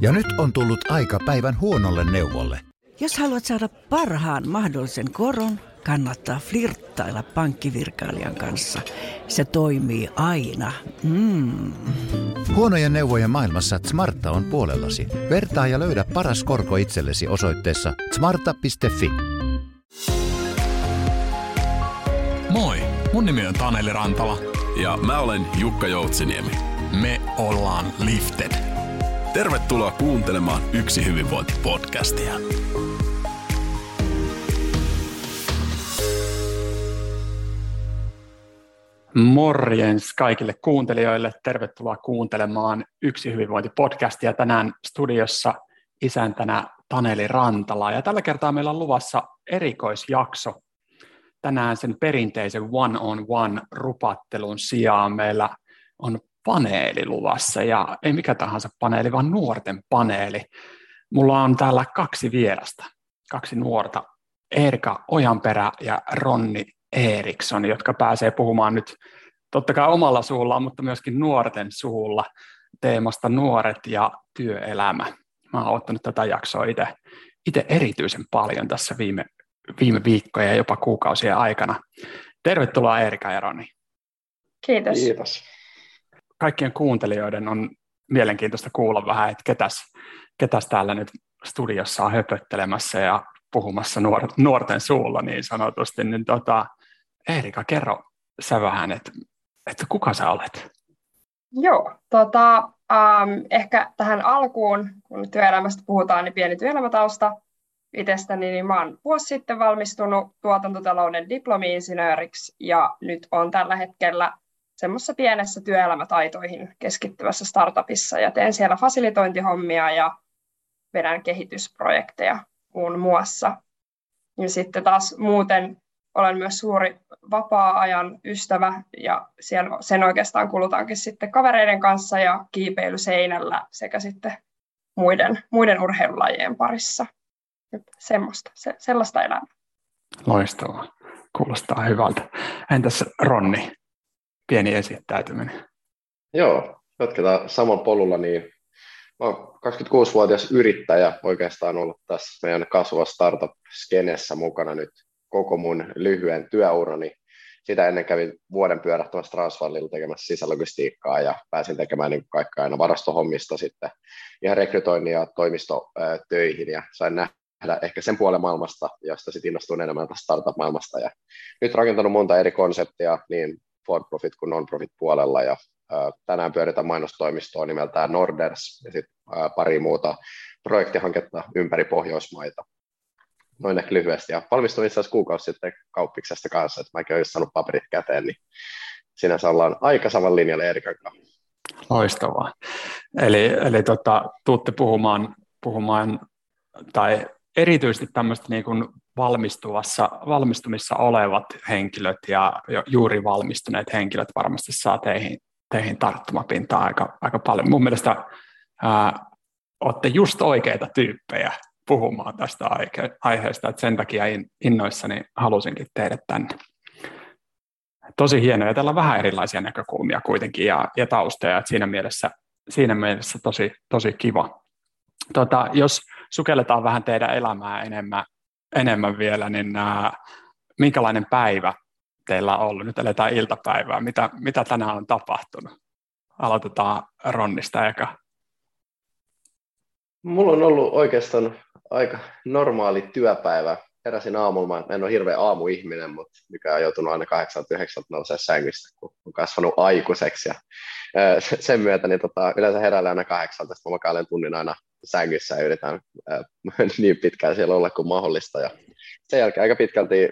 Ja nyt on tullut aika päivän huonolle neuvolle. Jos haluat saada parhaan mahdollisen koron, kannattaa flirttailla pankkivirkailijan kanssa. Se toimii aina. Mm. Huonojen neuvojen maailmassa Smarta on puolellasi. Vertaa ja löydä paras korko itsellesi osoitteessa smarta.fi. Moi, mun nimi on Taneli Rantala. Ja mä olen Jukka Joutsiniemi. Me ollaan Lifted. Tervetuloa kuuntelemaan Yksi hyvinvointi-podcastia. Morjens kaikille kuuntelijoille. Tervetuloa kuuntelemaan Yksi hyvinvointi-podcastia. Tänään studiossa isäntänä Taneli Rantala. Ja tällä kertaa meillä on luvassa erikoisjakso. Tänään sen perinteisen one-on-one rupattelun sijaan meillä on paneeli luvassa. Ja ei mikä tahansa paneeli, vaan nuorten paneeli. Mulla on täällä kaksi vierasta, kaksi nuorta, Erika Ojanperä ja Ronni Eriksson, jotka pääsee puhumaan nyt totta kai omalla suullaan, mutta myöskin nuorten suulla teemasta nuoret ja työelämä. Mä oon ottanut tätä jaksoa itse erityisen paljon tässä viime, viime viikkojen ja jopa kuukausien aikana. Tervetuloa Erika ja Roni. Kiitos. Kiitos. Kaikkien kuuntelijoiden on mielenkiintoista kuulla vähän, että ketäs, ketäs täällä nyt studiossa on höpöttelemässä ja puhumassa nuor, nuorten suulla niin sanotusti, niin tota, Erika, kerro sä vähän, että, että kuka sä olet? Joo, tota, ähm, ehkä tähän alkuun, kun työelämästä puhutaan, niin pieni työelämätausta itsestäni, niin mä oon vuosi sitten valmistunut tuotantotalouden diplomi-insinööriksi ja nyt on tällä hetkellä semmoisessa pienessä työelämätaitoihin keskittyvässä startupissa ja teen siellä fasilitointihommia ja vedän kehitysprojekteja muun muassa. Ja sitten taas muuten olen myös suuri vapaa-ajan ystävä ja sen oikeastaan kulutaankin sitten kavereiden kanssa ja kiipeily seinällä sekä sitten muiden, muiden urheilulajien parissa. Semmoista, se, sellaista elämää. Loistavaa. Kuulostaa hyvältä. Entäs Ronni, pieni esittäytyminen? Joo, jatketaan saman polulla, niin mä olen 26-vuotias yrittäjä oikeastaan ollut tässä meidän kasvava startup-skenessä mukana nyt koko mun lyhyen työurani. Sitä ennen kävin vuoden pyörähtämässä Transvallilla tekemässä sisälogistiikkaa ja pääsin tekemään niin kaikkea aina varastohommista sitten ihan rekrytoinnin ja toimistotöihin ja sain nähdä ehkä sen puolen maailmasta, josta sitten innostuin enemmän tästä startup-maailmasta. Ja nyt rakentanut monta eri konseptia niin for profit kuin non-profit puolella ja tänään pyöritään mainostoimistoa nimeltään Norders ja sitten pari muuta projektihanketta ympäri Pohjoismaita noin ehkä lyhyesti. Ja valmistuin itse asiassa kuukausi sitten kauppiksesta kanssa, että mäkin olen saanut paperit käteen, niin sinänsä ollaan aika saman linjalla Erikan kanssa. Loistavaa. Eli, eli tota, tuutte puhumaan, puhumaan tai erityisesti tämmöistä niin kuin valmistuvassa, valmistumissa olevat henkilöt ja juuri valmistuneet henkilöt varmasti saa teihin, teihin tarttumapintaa aika, aika paljon. Mun mielestä ää, olette just oikeita tyyppejä puhumaan tästä aiheesta, että sen takia innoissani halusinkin teidät tänne. Tosi hienoa, ja täällä on vähän erilaisia näkökulmia kuitenkin ja, ja taustoja, että siinä mielessä, siinä mielessä tosi, tosi kiva. Tota, jos sukelletaan vähän teidän elämää enemmän, enemmän vielä, niin ää, minkälainen päivä teillä on ollut? Nyt eletään iltapäivää. Mitä, mitä tänään on tapahtunut? Aloitetaan Ronnista eka. Mulla on ollut oikeastaan aika normaali työpäivä. Heräsin aamulla, mä en ole hirveä aamuihminen, mutta mikä on joutunut aina 8-9 nousee sängystä, kun on kasvanut aikuiseksi. Ja, sen myötä niin tota, yleensä heräilen aina kahdeksalta, mä makailen tunnin aina sängyssä ja yritän niin pitkään siellä olla kuin mahdollista. Ja sen jälkeen aika pitkälti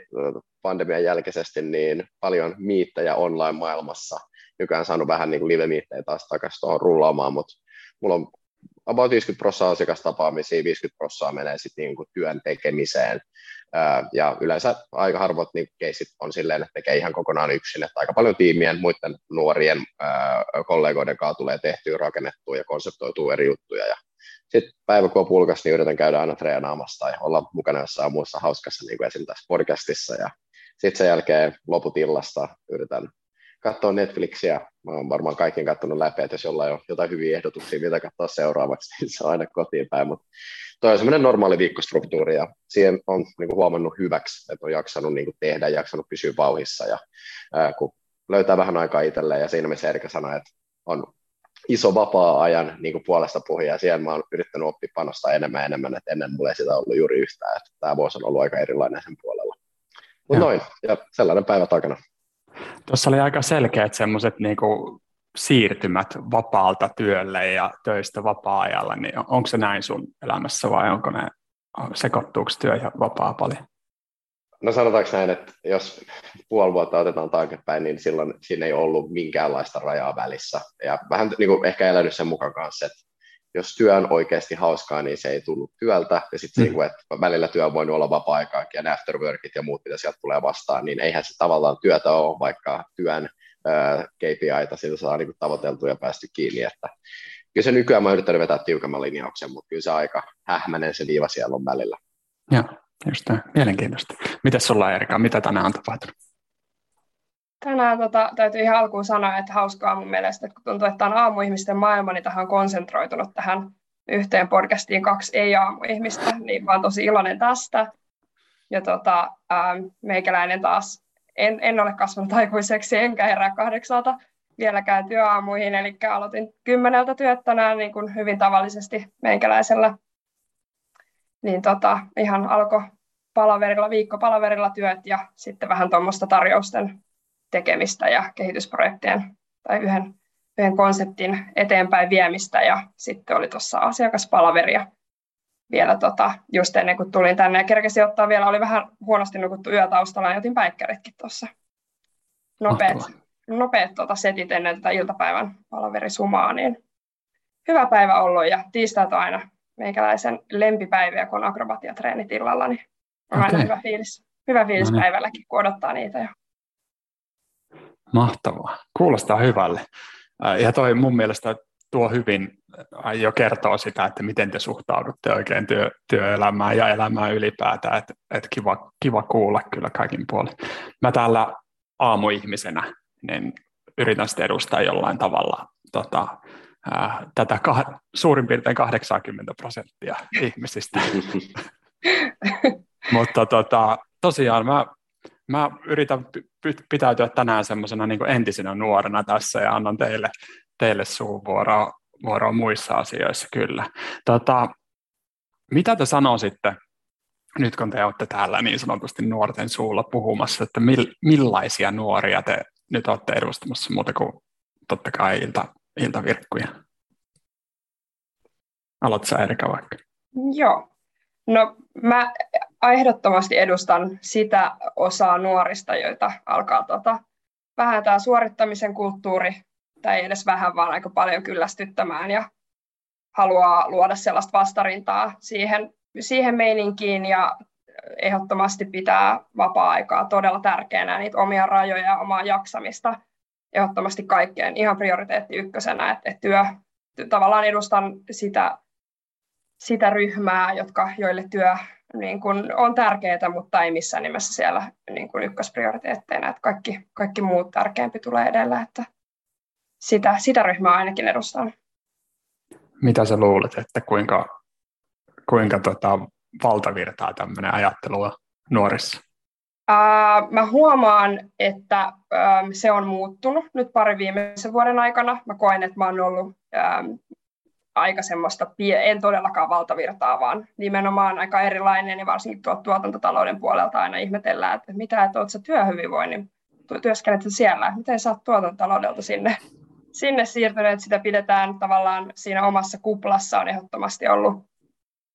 pandemian jälkeisesti niin paljon miittejä online-maailmassa. Nykyään saanut vähän niin live-miittejä taas takaisin tuohon rullaamaan, mutta mulla on about 50 prosenttia asiakastapaamisia, 50 prosenttia menee sitten niin työn tekemiseen. Ja yleensä aika harvot niin keisit on silleen, että tekee ihan kokonaan yksin, että aika paljon tiimien, muiden nuorien kollegoiden kanssa tulee tehtyä, rakennettua ja konseptoitua eri juttuja. Ja sitten päivä kun on pulkas, niin yritän käydä aina treenaamassa tai olla mukana jossain muussa hauskassa, niin kuin esimerkiksi tässä podcastissa. Ja sitten sen jälkeen loput illasta yritän katsoa Netflixiä. Mä oon varmaan kaiken katsonut läpi, että jos jollain on jotain hyviä ehdotuksia, mitä katsoa seuraavaksi, niin se on aina kotiin päin. Mutta toi on semmoinen normaali viikkostruktuuri ja siihen on niin huomannut hyväksi, että on jaksanut niin tehdä, jaksanut pysyä vauhissa ja ää, kun löytää vähän aikaa itselleen ja siinä mielessä Erika sanoi, että on iso vapaa-ajan niin kuin puolesta puhuja, ja siellä mä oon yrittänyt oppia panostaa enemmän ja enemmän, että ennen mulla ei sitä ollut juuri yhtään, että tämä vuosi on ollut aika erilainen sen puolella. Mutta noin, ja sellainen päivä takana. Tuossa oli aika selkeät semmoiset niinku siirtymät vapaalta työlle ja töistä vapaa-ajalla, niin onko se näin sun elämässä vai onko ne, sekoittuuko työ ja vapaa paljon? No sanotaanko näin, että jos puoli vuotta otetaan taaksepäin, niin silloin siinä ei ollut minkäänlaista rajaa välissä. Ja vähän niin kuin ehkä elänyt sen mukaan kanssa, että jos työ on oikeasti hauskaa, niin se ei tullut työltä. Ja sitten mm. niin että välillä työ on voinut olla vapaa-aikaakin ja ne afterworkit ja muut, mitä sieltä tulee vastaan, niin eihän se tavallaan työtä ole, vaikka työn äh, KPIta sitä saa niin tavoiteltu ja päästy kiinni. Että kyllä se nykyään mä oon yrittänyt vetää tiukemman linjauksen, mutta kyllä se aika hähmäinen se viiva siellä on välillä. Joo, just tämä. Mielenkiintoista. Mitäs sulla Erika, mitä tänään on tapahtunut? Tänään tota, täytyy ihan alkuun sanoa, että hauskaa mun mielestä, että kun tuntuu, että on aamuihmisten maailma, niin tähän on konsentroitunut tähän yhteen podcastiin kaksi ei-aamuihmistä, niin vaan tosi iloinen tästä. Ja tota, ähm, meikäläinen taas, en, en ole kasvanut aikuiseksi, enkä herää kahdeksalta vieläkään työaamuihin, eli aloitin kymmeneltä työt tänään niin kuin hyvin tavallisesti meikäläisellä. Niin tota, ihan alkoi palaverilla, viikko palaverilla työt ja sitten vähän tuommoista tarjousten tekemistä ja kehitysprojektien tai yhden, yhden konseptin eteenpäin viemistä ja sitten oli tuossa asiakaspalaveri ja vielä tota, just ennen kuin tulin tänne ja kerkesin ottaa vielä, oli vähän huonosti nukuttu yötaustalla ja otin päikkäritkin tuossa. Nopeat, nopeat tota setit ennen tätä iltapäivän palaverisumaa, niin hyvä päivä ollut ja tiistaita aina meikäläisen lempipäiviä, kun on akrobatiatreenit illalla, niin on okay. aina hyvä fiilis, hyvä fiilis no niin. päivälläkin, kun odottaa niitä jo. Mahtavaa. Kuulostaa hyvälle. Ja toi mun mielestä tuo hyvin jo kertoo sitä, että miten te suhtaudutte oikein työ, työelämään ja elämään ylipäätään, että et kiva, kiva kuulla kyllä kaikin puolin. Mä täällä aamuihmisenä niin yritän sitten edustaa jollain tavalla tota, ää, tätä kah- suurin piirtein 80 prosenttia ihmisistä. Mutta tota, tosiaan mä mä yritän pitäytyä tänään semmoisena niin entisenä nuorena tässä ja annan teille, teille suunvuoroa vuoroa muissa asioissa kyllä. Tota, mitä te sanoisitte, nyt kun te olette täällä niin sanotusti nuorten suulla puhumassa, että millaisia nuoria te nyt olette edustamassa muuta kuin totta kai ilta, iltavirkkuja? Aloitko Erika vaikka? Joo. No mä ehdottomasti edustan sitä osaa nuorista, joita alkaa tota, vähän tämä suorittamisen kulttuuri, tai ei edes vähän, vaan aika paljon kyllästyttämään ja haluaa luoda sellaista vastarintaa siihen, siihen meininkiin ja ehdottomasti pitää vapaa-aikaa todella tärkeänä, niitä omia rajoja ja omaa jaksamista. Ehdottomasti kaikkeen ihan prioriteetti ykkösenä, että, työ, tavallaan edustan sitä, sitä ryhmää, jotka, joille työ niin kuin on tärkeää, mutta ei missään nimessä siellä niin kuin ykkösprioriteetteina, että kaikki, kaikki muut tärkeämpi tulee edellä, että sitä, sitä ryhmää ainakin edustan. Mitä sä luulet, että kuinka, kuinka tota valtavirtaa tämmöinen ajattelu on nuorissa? Ää, mä huomaan, että ää, se on muuttunut nyt pari viimeisen vuoden aikana. Mä koen, että mä oon ollut ää, aika semmoista, en todellakaan valtavirtaa, vaan nimenomaan aika erilainen, ja varsinkin tuolta tuotantotalouden puolelta aina ihmetellään, että mitä, että oletko työhyvinvoinnin, työskennet siellä, miten sä oot tuotantotaloudelta sinne, sinne siirtynyt, että sitä pidetään tavallaan siinä omassa kuplassa on ehdottomasti ollut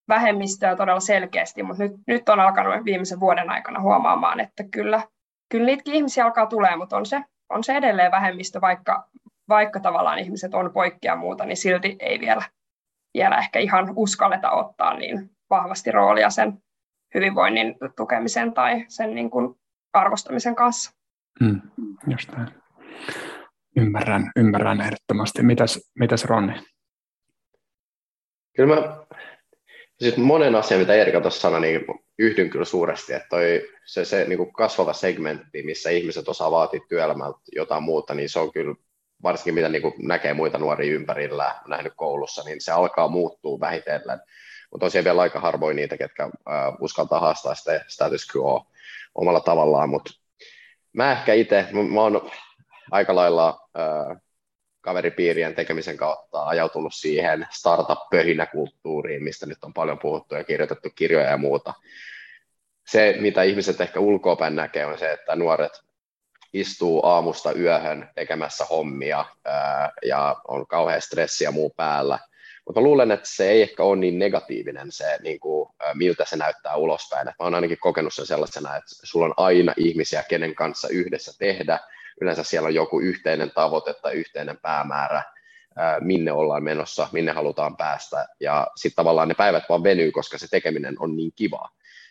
vähemmistöä todella selkeästi, mutta nyt, nyt on alkanut viimeisen vuoden aikana huomaamaan, että kyllä, kyllä niitäkin ihmisiä alkaa tulee, mutta on se, on se edelleen vähemmistö, vaikka, vaikka tavallaan ihmiset on poikkea muuta, niin silti ei vielä, vielä ehkä ihan uskalleta ottaa niin vahvasti roolia sen hyvinvoinnin tukemisen tai sen niin kuin arvostamisen kanssa. Mm, just näin. Ymmärrän, ymmärrän ehdottomasti. Mitäs, mitäs Ronni? Kyllä mä Sitten monen asian, mitä Erika tuossa sanoi, niin yhdyn kyllä suuresti, että toi, se, se niin kuin kasvava segmentti, missä ihmiset osaa vaatia työelämältä jotain muuta, niin se on kyllä varsinkin mitä niin kuin näkee muita nuoria ympärillä, nähnyt koulussa, niin se alkaa muuttua vähitellen. Mutta tosiaan vielä aika harvoin niitä, ketkä äh, uskaltaa haastaa sitä status quo omalla tavallaan, mutta mä ehkä itse, mä, mä oon aika lailla äh, kaveripiirien tekemisen kautta ajautunut siihen startup-pöhinäkulttuuriin, mistä nyt on paljon puhuttu ja kirjoitettu kirjoja ja muuta. Se, mitä ihmiset ehkä ulkoapäin näkee, on se, että nuoret istuu aamusta yöhön tekemässä hommia ää, ja on kauhean stressi ja muu päällä. Mutta luulen, että se ei ehkä ole niin negatiivinen se, niin kuin, miltä se näyttää ulospäin. Et mä oon ainakin kokenut sen sellaisena, että sulla on aina ihmisiä, kenen kanssa yhdessä tehdä. Yleensä siellä on joku yhteinen tavoite tai yhteinen päämäärä, minne ollaan menossa, minne halutaan päästä. Ja sitten tavallaan ne päivät vaan venyy, koska se tekeminen on niin kivaa.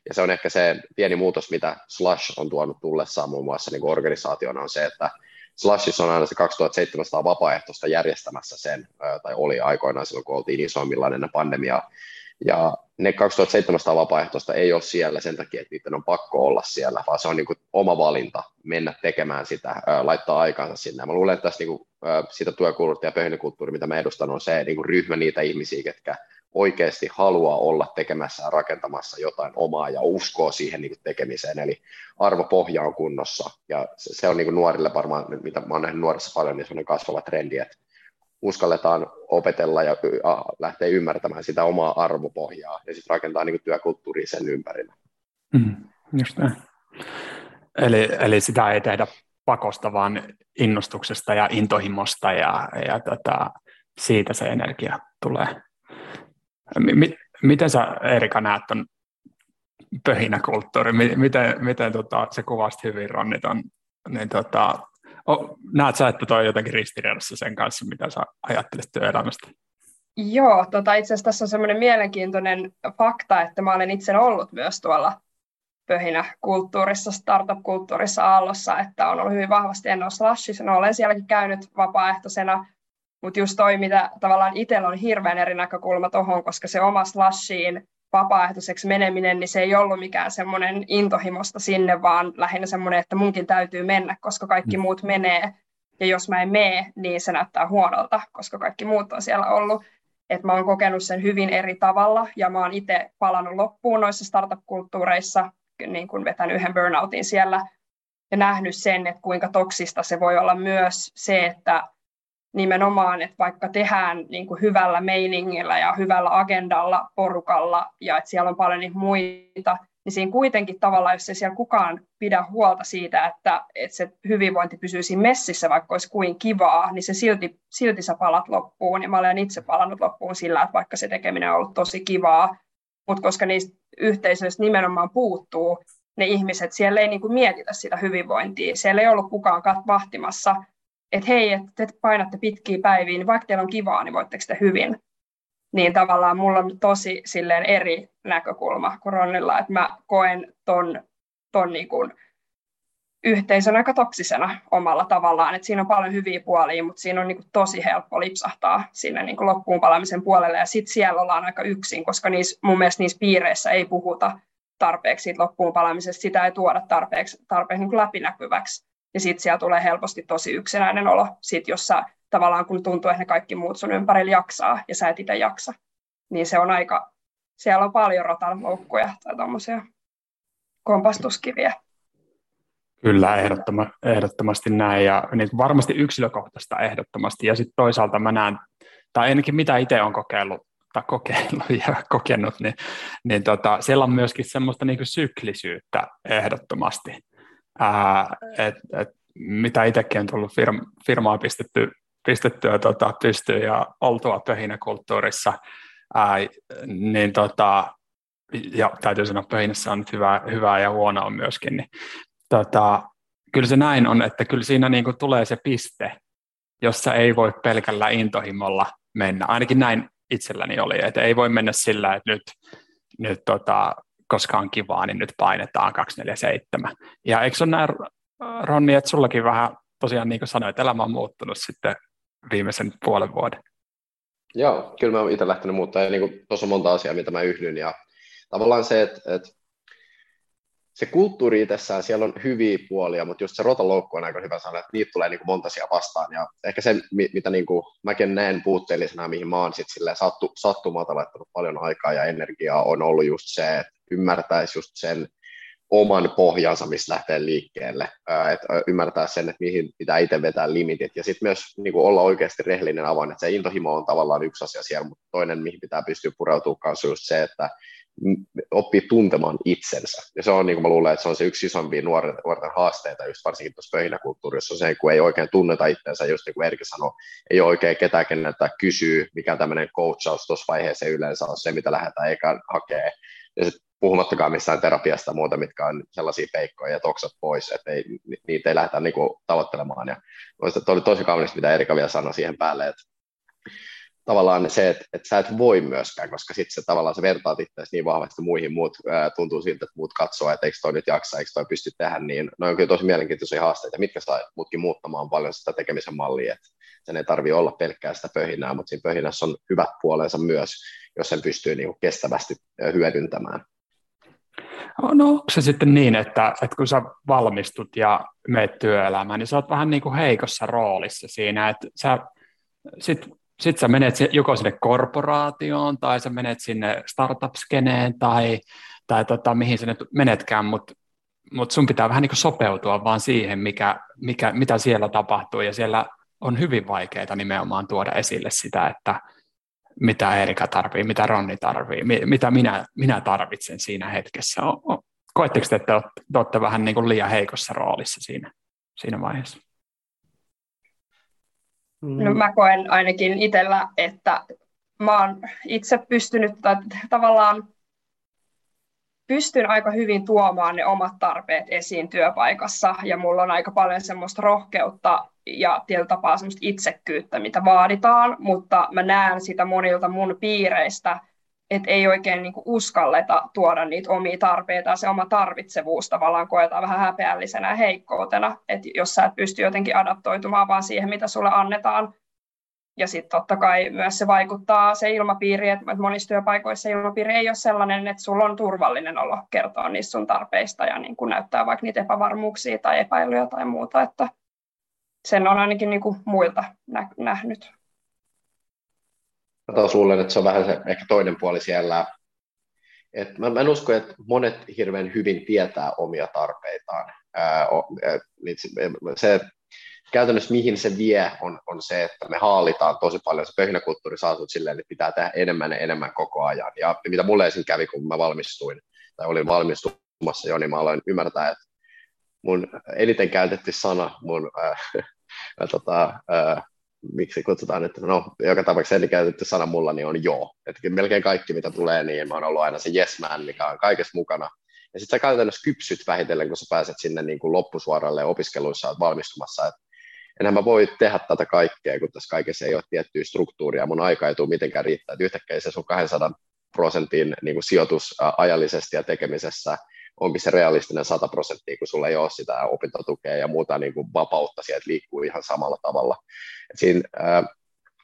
Ja se on ehkä se pieni muutos, mitä Slush on tuonut tullessaan muun muassa niin organisaationa, on se, että Slushissa on aina se 2700 vapaaehtoista järjestämässä sen, tai oli aikoinaan silloin, kun oltiin isoimmillaan ennen pandemiaa. Ja ne 2700 vapaaehtoista ei ole siellä sen takia, että niiden on pakko olla siellä, vaan se on niin kuin oma valinta mennä tekemään sitä, laittaa aikansa sinne. Mä luulen, että tässä niin kuin, sitä työkulttuuri ja pöhinikulttuuri, mitä mä edustan, on se niin kuin ryhmä niitä ihmisiä, ketkä oikeasti haluaa olla tekemässä ja rakentamassa jotain omaa ja uskoo siihen niin kuin tekemiseen, eli arvopohja on kunnossa, ja se, se on niin kuin nuorille varmaan, mitä mä oon nähnyt nuorissa paljon, niin sellainen kasvava trendi, että uskalletaan opetella ja lähteä ymmärtämään sitä omaa arvopohjaa, ja sitten rakentaa niin työkulttuuria sen ympärillä. Mm, just näin. Eli, eli sitä ei tehdä pakosta, vaan innostuksesta ja intohimosta, ja, ja tota, siitä se energia tulee. M- miten sä Erika näet tuon pöhinäkulttuuri, miten, miten tota, se kuvasti hyvin Ronni ton, niin tota, näet sä, että toi on jotenkin ristiriidassa sen kanssa, mitä sä ajattelet työelämästä? Joo, tota, itse asiassa tässä on semmoinen mielenkiintoinen fakta, että mä olen itse ollut myös tuolla pöhinäkulttuurissa, startup-kulttuurissa Aallossa, että on ollut hyvin vahvasti, en ole slashissa, no olen sielläkin käynyt vapaaehtoisena mutta just toi, mitä tavallaan itsellä on hirveän eri näkökulma tuohon, koska se oma slashiin vapaaehtoiseksi meneminen, niin se ei ollut mikään semmoinen intohimosta sinne, vaan lähinnä semmoinen, että munkin täytyy mennä, koska kaikki mm. muut menee. Ja jos mä en mene, niin se näyttää huonolta, koska kaikki muut on siellä ollut. Et mä oon kokenut sen hyvin eri tavalla, ja mä oon itse palannut loppuun noissa startup-kulttuureissa, niin kun vetänyt yhden burnoutin siellä, ja nähnyt sen, että kuinka toksista se voi olla myös se, että nimenomaan, että vaikka tehdään niin kuin hyvällä meiningillä ja hyvällä agendalla porukalla ja että siellä on paljon niitä muita, niin siinä kuitenkin tavallaan, jos ei siellä kukaan pidä huolta siitä, että, että se hyvinvointi pysyy siinä messissä, vaikka olisi kuin kivaa, niin se silti, silti sä palat loppuun. Ja mä olen itse palannut loppuun sillä, että vaikka se tekeminen on ollut tosi kivaa, mutta koska niistä yhteisöistä nimenomaan puuttuu ne ihmiset, siellä ei niin kuin mietitä sitä hyvinvointia. Siellä ei ollut kukaan vahtimassa että hei, että te painatte pitkiä päiviä, niin vaikka teillä on kivaa, niin voitteko te hyvin. Niin tavallaan mulla on tosi silleen eri näkökulma kuin Ronnilla, että mä koen ton, ton niin kuin yhteisön aika toksisena omalla tavallaan, että siinä on paljon hyviä puolia, mutta siinä on niin kuin tosi helppo lipsahtaa sinne niin kuin loppuun palaamisen puolelle, ja sitten siellä ollaan aika yksin, koska niissä, mun mielestä niissä piireissä ei puhuta tarpeeksi siitä loppuun palaamisesta, sitä ei tuoda tarpeeksi, tarpeeksi niin kuin läpinäkyväksi, ja sitten siellä tulee helposti tosi yksinäinen olo, sit jossa tavallaan kun tuntuu, että ne kaikki muut sun ympärillä jaksaa ja sä et itse jaksa, niin se on aika, siellä on paljon rotanloukkuja tai tuommoisia kompastuskiviä. Kyllä, ehdottoma, ehdottomasti näin, ja niin varmasti yksilökohtaista ehdottomasti, ja sitten toisaalta mä näen, tai ainakin mitä itse olen kokeillut, tai kokeillut ja kokenut, niin, niin tota, siellä on myöskin semmoista niin syklisyyttä ehdottomasti, ää, et, et, mitä itsekin on tullut firma, firmaa pistetty, pistettyä tota, pystyyn ja oltua pöhinäkulttuurissa, ää, niin tota, ja täytyy sanoa, että pöhinässä on nyt hyvää, hyvää ja huonoa myöskin, niin tota, kyllä se näin on, että kyllä siinä niin kuin tulee se piste, jossa ei voi pelkällä intohimolla mennä. Ainakin näin itselläni oli, että ei voi mennä sillä, että nyt, nyt tota, koska on kivaa, niin nyt painetaan 247. Ja eikö ole näin, Ronni, että sullakin vähän tosiaan niin kuin sanoit, elämä on muuttunut sitten viimeisen puolen vuoden? Joo, kyllä mä oon itse lähtenyt muuttaa ja niin tuossa on monta asiaa, mitä mä yhdyn ja tavallaan se, että, että se kulttuuri itsessään, siellä on hyviä puolia, mutta just se rotaloukku on aika hyvä sanoa, että niitä tulee niin kuin monta asiaa vastaan. Ja ehkä se, mitä niin kuin mäkin näen puutteellisena, mihin mä oon sitten sattu, sattumalta laittanut paljon aikaa ja energiaa, on ollut just se, että ymmärtäisi just sen oman pohjansa, mistä lähtee liikkeelle, että ymmärtää sen, että mihin pitää itse vetää limitit, ja sitten myös niin kuin olla oikeasti rehellinen avoin, että se intohimo on tavallaan yksi asia siellä, mutta toinen, mihin pitää pystyä pureutumaan kanssa, just se, että oppii tuntemaan itsensä. Ja se on, niin kuin mä luulen, että se on se yksi isompia nuorten, nuorten haasteita, just varsinkin tuossa pöhinäkulttuurissa, on se, kun ei oikein tunneta itsensä, just niin kuin Erki sanoi, ei ole oikein ketään, keneltä kysyy, mikä tämmöinen coachaus tuossa vaiheessa yleensä on se, mitä lähdetään eikä hakee. Ja sitten puhumattakaan missään terapiasta muuta, mitkä on sellaisia peikkoja ja toksat pois, että ei, niitä ei lähdetä niin kuin, tavoittelemaan. Ja oli tosi kaunista, mitä Erika vielä sanoi siihen päälle, että tavallaan se, että, että sä et voi myöskään, koska sitten se tavallaan se vertaat itseäsi niin vahvasti muihin, muut ää, tuntuu siltä, että muut katsoo, että eikö toi nyt jaksa, eikö toi pysty tehdä, niin ne on kyllä tosi mielenkiintoisia haasteita, mitkä saa muutkin muuttamaan paljon sitä tekemisen mallia, että sen ei tarvitse olla pelkkää sitä pöhinää, mutta siinä pöhinässä on hyvät puolensa myös, jos sen pystyy niin kuin kestävästi hyödyntämään. No onko se sitten niin, että, että kun sä valmistut ja meet työelämään, niin sä oot vähän niin kuin heikossa roolissa siinä, että sä sit sitten sä menet joko sinne korporaatioon tai sä menet sinne startup-skeneen tai, tai tota, mihin sä nyt menetkään, mutta mut sun pitää vähän niin sopeutua vaan siihen, mikä, mikä, mitä siellä tapahtuu ja siellä on hyvin vaikeaa nimenomaan tuoda esille sitä, että mitä Erika tarvii, mitä Ronni tarvii, mitä minä, minä tarvitsen siinä hetkessä. Koetteko te, että olette vähän niin kuin liian heikossa roolissa siinä, siinä vaiheessa? No mä koen ainakin itsellä, että mä oon itse pystynyt tai tavallaan pystyn aika hyvin tuomaan ne omat tarpeet esiin työpaikassa ja mulla on aika paljon semmoista rohkeutta ja tietyllä tapaa semmoista itsekkyyttä, mitä vaaditaan, mutta mä näen sitä monilta mun piireistä, että ei oikein niinku uskalleta tuoda niitä omia tarpeita, se oma tarvitsevuus tavallaan koetaan vähän häpeällisenä ja heikkoutena, että jos sä et pysty jotenkin adaptoitumaan vaan siihen, mitä sulle annetaan. Ja sitten totta kai myös se vaikuttaa se ilmapiiri, että monissa työpaikoissa ilmapiiri ei ole sellainen, että sulla on turvallinen olo kertoa niistä sun tarpeista ja niin kun näyttää vaikka niitä epävarmuuksia tai epäilyjä tai muuta, että sen on ainakin niin kuin muilta nähnyt. Mä taas luulen, että se on vähän se ehkä toinen puoli siellä. Et mä, mä en usko, että monet hirveän hyvin tietää omia tarpeitaan. Ää, se, käytännössä mihin se vie on, on se, että me haalitaan tosi paljon. Se pöhinäkulttuuri saa sut silleen, että pitää tehdä enemmän ja enemmän koko ajan. Ja mitä mulle ensin kävi, kun mä valmistuin, tai olin valmistumassa jo, niin mä aloin ymmärtää, että mun eniten käytetty sana mun äh, äh, tota, äh, miksi kutsutaan, että no, joka tapauksessa eli käytetty sana mulla niin on joo. Että melkein kaikki, mitä tulee, niin mä oon ollut aina se yes man, mikä on kaikessa mukana. Ja sitten sä käytännössä kypsyt vähitellen, kun sä pääset sinne niin kuin loppusuoralle opiskeluissa olet valmistumassa, että enhän mä voi tehdä tätä kaikkea, kun tässä kaikessa ei ole tiettyä struktuuria, mun aika ei tule mitenkään riittää, että yhtäkkiä se sun 200 prosentin niin kuin sijoitus ajallisesti ja tekemisessä onkin se realistinen 100 prosenttia, kun sulla ei ole sitä opintotukea ja muuta niin kuin vapautta sieltä liikkuu ihan samalla tavalla. Et siinä, äh,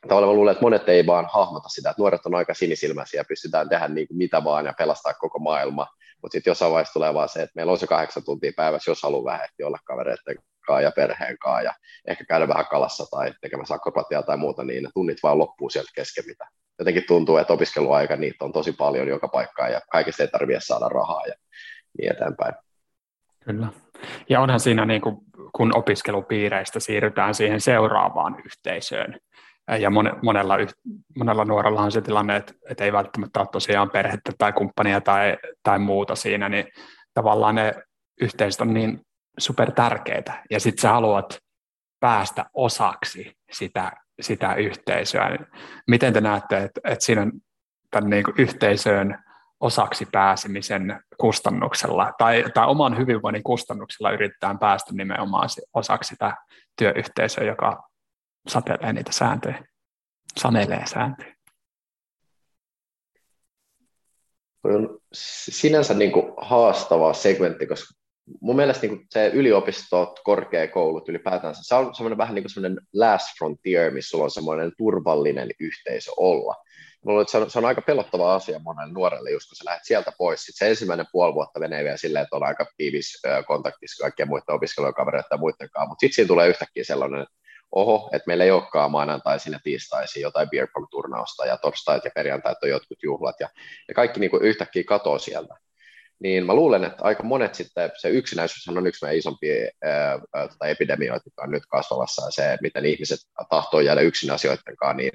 tavallaan mä luulen, että monet ei vaan hahmota sitä, että nuoret on aika sinisilmäisiä ja pystytään tehdä niin kuin mitä vaan ja pelastaa koko maailma, mutta sitten jossain vaiheessa tulee vaan se, että meillä on se kahdeksan tuntia päivässä, jos haluaa vähän olla kavereiden kanssa ja perheen kanssa ja ehkä käydä vähän kalassa tai tekemässä akrobatiaa tai muuta, niin ne tunnit vaan loppuu sieltä kesken, mitä jotenkin tuntuu, että opiskeluaika niitä on tosi paljon joka paikkaan ja kaikista ei tarvitse saada rahaa ja niin eteenpäin. Kyllä. Ja onhan siinä, niin kuin, kun opiskelupiireistä siirrytään siihen seuraavaan yhteisöön, ja monella, monella nuorella on se tilanne, että, että ei välttämättä ole tosiaan perhettä tai kumppania tai, tai muuta siinä, niin tavallaan ne yhteisöt on niin super tärkeitä, ja sitten sä haluat päästä osaksi sitä, sitä yhteisöä. Miten te näette, että, että siinä tämän niin kuin yhteisöön osaksi pääsemisen kustannuksella tai, tai oman hyvinvoinnin kustannuksella yritetään päästä nimenomaan osaksi sitä työyhteisöä, joka satelee niitä sääntöjä, sanelee sääntöjä. on sinänsä niin kuin haastava segmentti, koska mun mielestä niin se yliopistot, korkeakoulut ylipäätään, se on semmoinen vähän niin kuin semmoinen last frontier, missä sulla on semmoinen turvallinen yhteisö olla. Mulla se, on, se on aika pelottava asia monelle nuorelle, just kun sä lähdet sieltä pois. Sitten se ensimmäinen puoli vuotta menee vielä silleen, että on aika tiivis kontaktissa kaikkien muiden opiskelijoiden ja muiden kanssa, mutta sitten siinä tulee yhtäkkiä sellainen, että oho, että meillä ei olekaan maanantaisin ja tiistaisin jotain beer turnausta ja torstait ja perjantait on jotkut juhlat ja, ja kaikki niin kuin yhtäkkiä katoo sieltä niin mä luulen, että aika monet sitten, se yksinäisyys on yksi meidän isompia ää, tota epidemioita, jotka on nyt kasvavassa, ja se, miten ihmiset tahtoo jäädä yksin asioiden kanssa, niin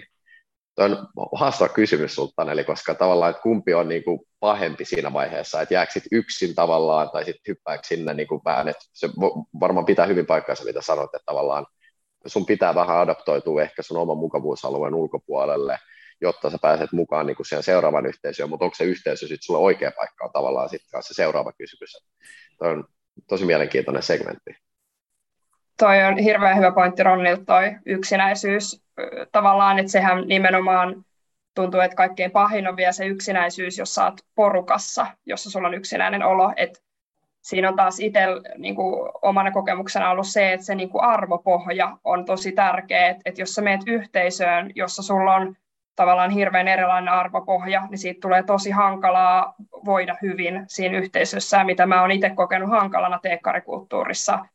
on haastava kysymys sulta, eli koska tavallaan, että kumpi on niin kuin pahempi siinä vaiheessa, että jääkö yksin tavallaan, tai sitten hyppääkö sinne niin kuin vähän, että se varmaan pitää hyvin paikkaansa, mitä sanot, että tavallaan sun pitää vähän adaptoitua ehkä sun oman mukavuusalueen ulkopuolelle, jotta sä pääset mukaan niin kuin siihen seuraavan yhteisöön, mutta onko se yhteisö sitten sulle oikea paikka on tavallaan sitten se seuraava kysymys. Toi on tosi mielenkiintoinen segmentti. Toi on hirveän hyvä pointti Ronnilta toi yksinäisyys. Tavallaan, että sehän nimenomaan tuntuu, että kaikkein pahin on vielä se yksinäisyys, jos oot porukassa, jossa sulla on yksinäinen olo. Et siinä on taas itse niin kuin, omana kokemuksena ollut se, että se niin kuin arvopohja on tosi tärkeä. Että et jos sä meet yhteisöön, jossa sulla on tavallaan hirveän erilainen arvopohja, niin siitä tulee tosi hankalaa voida hyvin siinä yhteisössä, mitä mä oon itse kokenut hankalana teekkarikulttuurissa,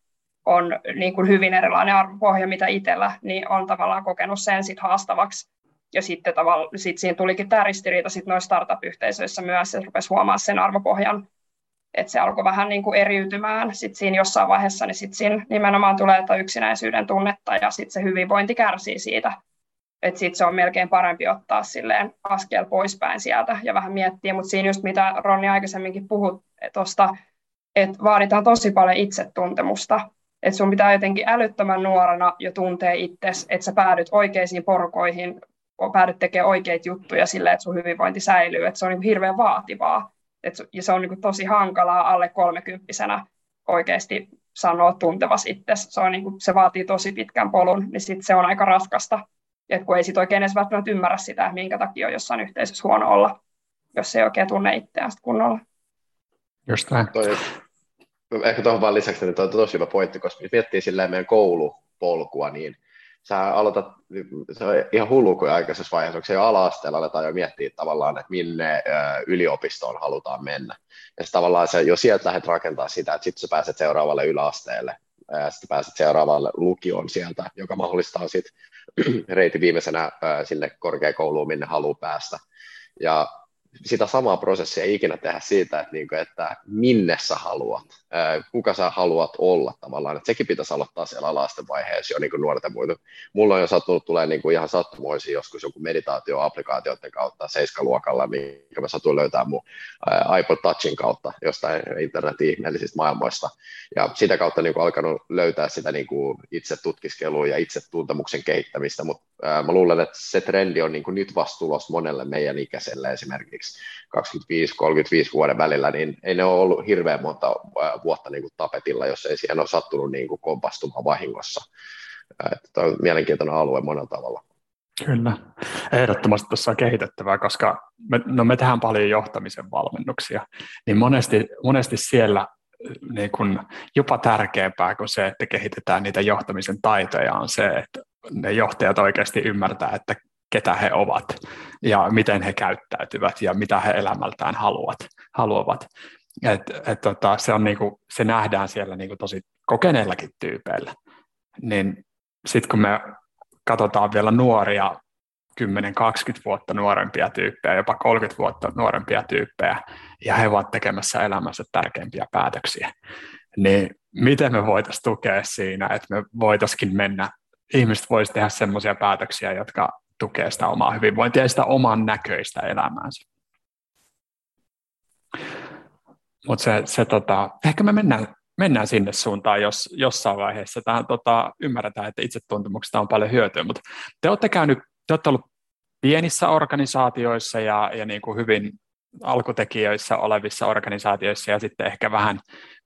on niin kuin hyvin erilainen arvopohja, mitä itsellä, niin on tavallaan kokenut sen sit haastavaksi. Ja sitten tavallaan, sit siinä tulikin tämä ristiriita sit noissa startup-yhteisöissä myös, että rupesi huomaa sen arvopohjan, että se alkoi vähän niin kuin eriytymään sitten siinä jossain vaiheessa, niin sitten siinä nimenomaan tulee yksinäisyyden tunnetta ja sitten se hyvinvointi kärsii siitä, että sitten se on melkein parempi ottaa silleen askel poispäin sieltä ja vähän miettiä, mutta siinä just mitä Ronni aikaisemminkin puhut tuosta, että vaaditaan tosi paljon itsetuntemusta, että sun pitää jotenkin älyttömän nuorena jo tuntee itsesi, että sä päädyt oikeisiin porukoihin, päädyt tekemään oikeita juttuja silleen, että sun hyvinvointi säilyy, että se on niin hirveän vaativaa, et, ja se on niin tosi hankalaa alle kolmekymppisenä oikeasti sanoa tuntevas itse. Se, on niin kuin, se vaatii tosi pitkän polun, niin sit se on aika raskasta et kun ei sit oikein edes välttämättä ymmärrä sitä, minkä takia on jossain yhteisössä huono olla, jos ei oikein tunne itseään kunnolla. Just näin. Toi, ehkä tuohon vaan lisäksi, toi on tosi hyvä pointti, koska jos miettii meidän koulupolkua, niin sä aloitat, se on ihan hullu kuin aikaisessa vaiheessa, onko se jo ala-asteella aletaan jo miettiä tavallaan, että minne yliopistoon halutaan mennä. Ja se tavallaan se, jo sieltä lähdet rakentaa sitä, että sitten sä pääset seuraavalle yläasteelle, sitten pääset seuraavalle lukioon sieltä, joka mahdollistaa sitten reitin viimeisenä sinne korkeakouluun, minne haluaa päästä. Ja sitä samaa prosessia ei ikinä tehdä siitä, että, niin kuin, että minne sä haluat, kuka sä haluat olla tavallaan, että sekin pitäisi aloittaa siellä alasten vaiheessa jo niin kuin nuorten muita. Mulla on jo sattunut tulee niin kuin ihan sattumoisia joskus joku meditaatio-applikaatioiden kautta seiskaluokalla, minkä mä satuin löytää mun iPod Touchin kautta jostain internetin ihmeellisistä maailmoista. Ja sitä kautta niin kuin alkanut löytää sitä niin kuin itse tutkiskelua ja itse tuntemuksen kehittämistä, mutta mä luulen, että se trendi on niin kuin nyt vastuulos monelle meidän ikäiselle esimerkiksi 25-35 vuoden välillä, niin ei ne ole ollut hirveän monta vuotta niin kuin tapetilla, jos ei siihen ole sattunut niin kuin kompastumaan vahingossa. Tämä on mielenkiintoinen alue monella tavalla. Kyllä, ehdottomasti tuossa on kehitettävää, koska me, no me tehdään paljon johtamisen valmennuksia, niin monesti, monesti siellä niin kun jopa tärkeämpää kuin se, että kehitetään niitä johtamisen taitoja, on se, että ne johtajat oikeasti ymmärtää, että ketä he ovat ja miten he käyttäytyvät ja mitä he elämältään haluavat. haluavat. Et, et tota, se, on niinku, se nähdään siellä niinku tosi kokeneillakin tyypeillä. Niin sitten kun me katsotaan vielä nuoria, 10-20 vuotta nuorempia tyyppejä, jopa 30 vuotta nuorempia tyyppejä, ja he ovat tekemässä elämänsä tärkeimpiä päätöksiä, niin miten me voitaisiin tukea siinä, että me voitaisiin mennä, ihmiset voisivat tehdä sellaisia päätöksiä, jotka tukee sitä omaa hyvinvointia ja sitä oman näköistä elämäänsä. Mutta se, se tota, ehkä me mennään, mennään sinne suuntaan, jos jossain vaiheessa tähän tota, ymmärretään, että itsetuntemuksesta on paljon hyötyä, mutta te olette käynyt, te olette ollut pienissä organisaatioissa ja, ja niin kuin hyvin alkutekijöissä olevissa organisaatioissa ja sitten ehkä vähän,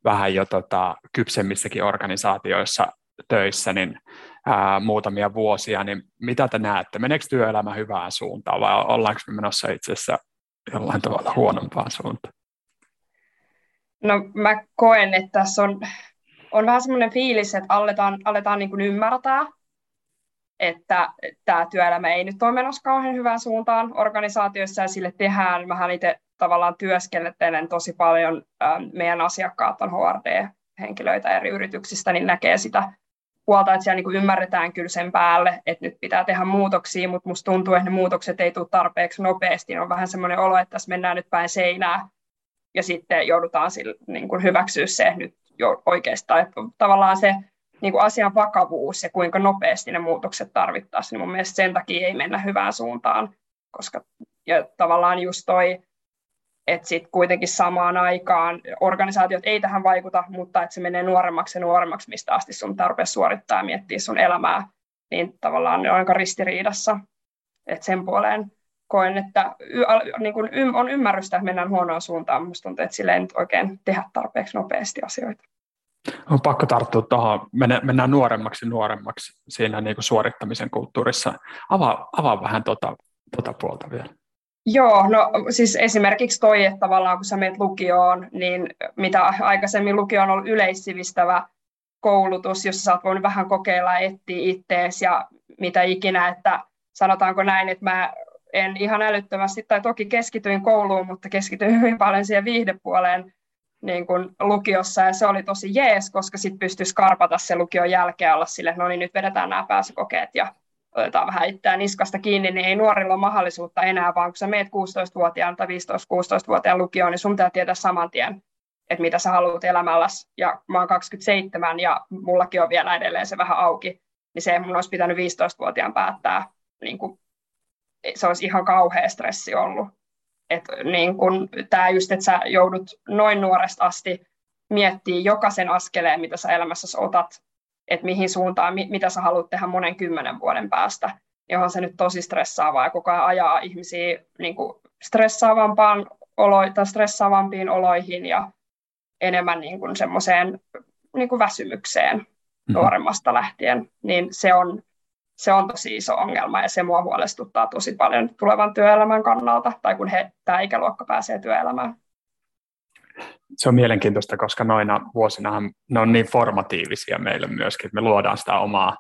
vähän jo tota, kypsemmissäkin organisaatioissa töissä, niin ää, muutamia vuosia, niin mitä te näette? Meneekö työelämä hyvään suuntaan vai ollaanko me menossa itse asiassa jollain tavalla huonompaan suuntaan? No mä koen, että tässä on, on vähän semmoinen fiilis, että aletaan, aletaan niin kuin ymmärtää, että tämä työelämä ei nyt ole menossa kauhean hyvään suuntaan organisaatioissa ja sille tehdään. Vähän itse tavallaan työskentelen tosi paljon, meidän asiakkaat on HRD-henkilöitä eri yrityksistä, niin näkee sitä puolta, että siellä niin ymmärretään kyllä sen päälle, että nyt pitää tehdä muutoksia, mutta musta tuntuu, että ne muutokset ei tule tarpeeksi nopeasti. On vähän semmoinen olo, että tässä mennään nyt päin seinää ja sitten joudutaan sille, niin kuin hyväksyä se nyt jo oikeastaan. Että tavallaan se niin kuin asian vakavuus ja kuinka nopeasti ne muutokset tarvittaisiin, niin mun mielestä sen takia ei mennä hyvään suuntaan, koska ja tavallaan just toi, että sitten kuitenkin samaan aikaan organisaatiot ei tähän vaikuta, mutta että se menee nuoremmaksi ja nuoremmaksi, mistä asti sun tarvitsee suorittaa ja miettiä sun elämää, niin tavallaan ne on aika ristiriidassa. Että sen puoleen koen, että niin kun on ymmärrystä, että mennään huonoon suuntaan, mutta tuntuu, että sille ei nyt oikein tehdä tarpeeksi nopeasti asioita. On pakko tarttua tuohon, mennään nuoremmaksi nuoremmaksi siinä niin kuin suorittamisen kulttuurissa. Avaa, avaa vähän tuota, tuota puolta vielä. Joo, no siis esimerkiksi toi, että tavallaan kun sä menet lukioon, niin mitä aikaisemmin lukio on ollut yleissivistävä koulutus, jossa sä oot voinut vähän kokeilla ja etsiä ittees ja mitä ikinä, että sanotaanko näin, että mä en ihan älyttömästi, tai toki keskityin kouluun, mutta keskityin hyvin paljon siihen viihdepuoleen niin kuin lukiossa, ja se oli tosi jees, koska sitten pystyi skarpata se lukion jälkeen olla sille, että no niin, nyt vedetään nämä pääsykokeet ja otetaan vähän itseään niskasta kiinni, niin ei nuorilla ole mahdollisuutta enää, vaan kun sä meet 16-vuotiaan tai 15-16-vuotiaan lukioon, niin sun pitää tietää saman tien, että mitä sä haluat elämälläsi. Ja mä oon 27 ja mullakin on vielä edelleen se vähän auki, niin se mun olisi pitänyt 15-vuotiaan päättää. Niin kuin, se olisi ihan kauhea stressi ollut. Et niin kun, tämä just, että sä joudut noin nuoresta asti miettiä jokaisen askeleen, mitä sä elämässäsi otat, että mihin suuntaan, mitä sä haluat tehdä monen kymmenen vuoden päästä, johon se nyt tosi stressaavaa ja koko ajan ajaa ihmisiä niin kuin stressaavampaan olo, tai stressaavampiin oloihin ja enemmän niin kuin semmoiseen niin kuin väsymykseen mm-hmm. nuoremmasta lähtien, niin se on, se on tosi iso ongelma ja se mua huolestuttaa tosi paljon tulevan työelämän kannalta, tai kun he, tämä ikäluokka pääsee työelämään se on mielenkiintoista, koska noina vuosina ne on niin formatiivisia meille myöskin, että me luodaan sitä omaa,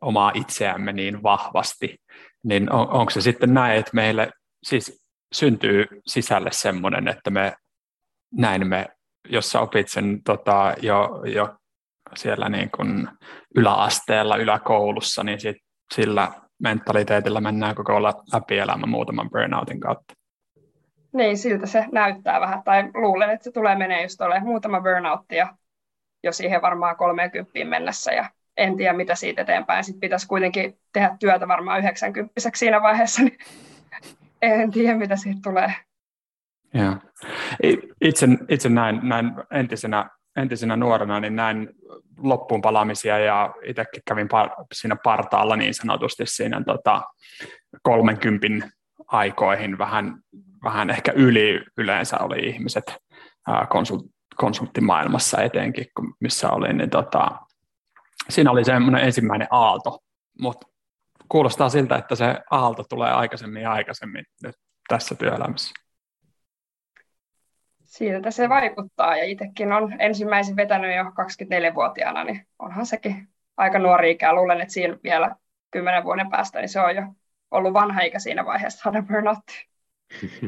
omaa itseämme niin vahvasti. Niin on, onko se sitten näin, että meille siis syntyy sisälle semmoinen, että me näin me, jos sä opit sen tota, jo, jo siellä niin kuin yläasteella, yläkoulussa, niin sit sillä mentaliteetillä mennään koko läpi elämä muutaman burnoutin kautta. Niin, siltä se näyttää vähän. Tai luulen, että se tulee menee just olemaan muutama burnouttia jo siihen varmaan 30 mennessä. Ja en tiedä, mitä siitä eteenpäin. Sitten pitäisi kuitenkin tehdä työtä varmaan 90 siinä vaiheessa, niin en tiedä, mitä siitä tulee. Ja. Itse, itse näin, näin entisenä, entisenä nuorena, niin näin loppuun palaamisia ja itsekin kävin par, siinä partaalla niin sanotusti siinä tota, 30 aikoihin vähän vähän ehkä yli yleensä oli ihmiset konsult, konsulttimaailmassa etenkin, missä oli, niin tota, siinä oli semmoinen ensimmäinen aalto, mutta kuulostaa siltä, että se aalto tulee aikaisemmin ja aikaisemmin nyt tässä työelämässä. Siltä se vaikuttaa ja itsekin on ensimmäisen vetänyt jo 24-vuotiaana, niin onhan sekin aika nuori ikä. Luulen, että siinä vielä kymmenen vuoden päästä niin se on jo ollut vanha ikä siinä vaiheessa saada burnouttia.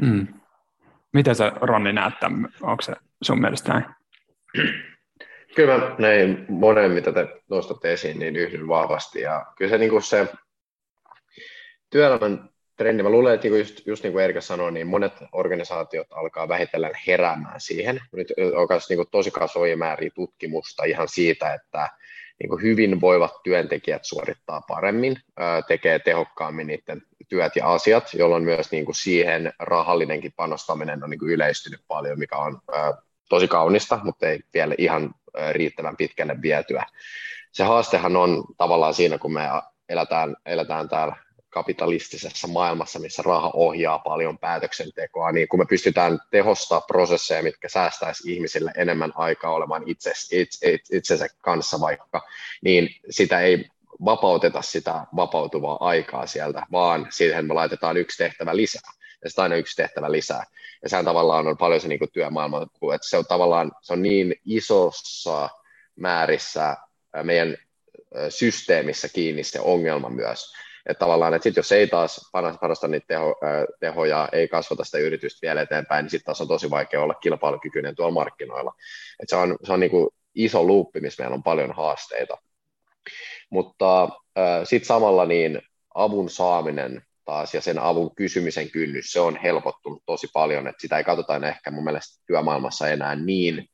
Mm. Miten sä, Ronni, näet tämän? Onko se sun mielestä näin? Kyllä mä näin monen, mitä te nostatte esiin, niin yhdyn vahvasti. Ja kyllä se, niin kuin se työelämän trendi, mä luulen, että niin just, just niin kuin Erika sanoi, niin monet organisaatiot alkaa vähitellen heräämään siihen. Nyt on myös niin tosi kasvoja määriä tutkimusta ihan siitä, että niin kuin hyvin voivat työntekijät suorittaa paremmin, tekee tehokkaammin niiden työt ja asiat, jolloin myös niin kuin siihen rahallinenkin panostaminen on niin kuin yleistynyt paljon, mikä on tosi kaunista, mutta ei vielä ihan riittävän pitkälle vietyä. Se haastehan on tavallaan siinä, kun me eletään, eletään täällä kapitalistisessa maailmassa, missä raha ohjaa paljon päätöksentekoa, niin kun me pystytään tehostaa prosesseja, mitkä säästäisi ihmisille enemmän aikaa olemaan itse, itse, itsensä kanssa vaikka, niin sitä ei vapauteta sitä vapautuvaa aikaa sieltä, vaan siihen me laitetaan yksi tehtävä lisää. ja sitten aina yksi tehtävä lisää. Ja sehän tavallaan on paljon se niin työmaailma, että se on tavallaan se on niin isossa määrissä meidän systeemissä kiinni se ongelma myös. Että tavallaan, että sit jos ei taas panosta niitä teho, tehoja, ei kasvata sitä yritystä vielä eteenpäin, niin sitten taas on tosi vaikea olla kilpailukykyinen tuolla markkinoilla. Et se on, se on niin kuin iso luuppi, missä meillä on paljon haasteita. Mutta sitten samalla niin avun saaminen taas ja sen avun kysymisen kynnys, se on helpottunut tosi paljon, että sitä ei katsota ehkä mun mielestä työmaailmassa enää niin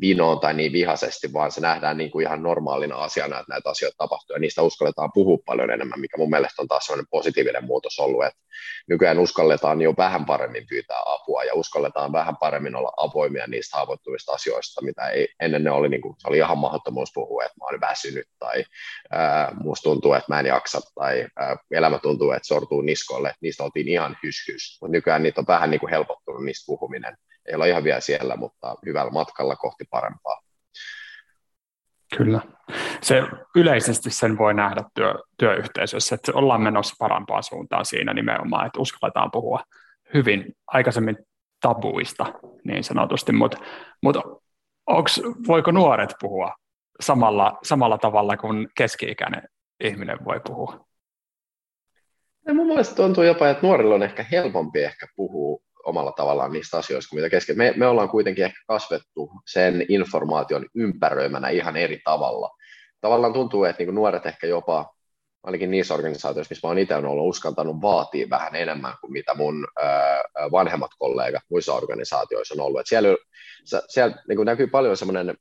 vinoon tai niin vihaisesti, vaan se nähdään niin kuin ihan normaalina asiana, että näitä asioita tapahtuu, ja niistä uskalletaan puhua paljon enemmän, mikä mun mielestä on taas sellainen positiivinen muutos ollut, että nykyään uskalletaan jo vähän paremmin pyytää apua, ja uskalletaan vähän paremmin olla avoimia niistä haavoittuvista asioista, mitä ei, ennen ne oli, niin kuin, se oli ihan mahdottomuus puhua, että mä olen väsynyt, tai ää, musta tuntuu, että mä en jaksa, tai ää, elämä tuntuu, että sortuu niskolle, niistä oltiin ihan hyshys, mutta nykyään niitä on vähän niin kuin helpottunut niistä puhuminen, ei ole ihan vielä siellä, mutta hyvällä matkalla kohti parempaa. Kyllä. Se yleisesti sen voi nähdä työ, työyhteisössä, että ollaan menossa parempaan suuntaan siinä nimenomaan, että uskalletaan puhua hyvin aikaisemmin tabuista niin sanotusti, mutta mut onks, voiko nuoret puhua samalla, samalla tavalla kuin keski-ikäinen ihminen voi puhua? Ja mun mielestä tuntuu jopa, että nuorilla on ehkä helpompi ehkä puhua omalla tavallaan niistä asioista mitä kesken. Me, me ollaan kuitenkin ehkä kasvettu sen informaation ympäröimänä ihan eri tavalla. Tavallaan tuntuu, että niin nuoret ehkä jopa, ainakin niissä organisaatioissa, missä mä itse ollut, uskaltanut vaatia vähän enemmän kuin mitä mun ö, vanhemmat kollegat muissa organisaatioissa on ollut. Et siellä siellä niin näkyy paljon semmoinen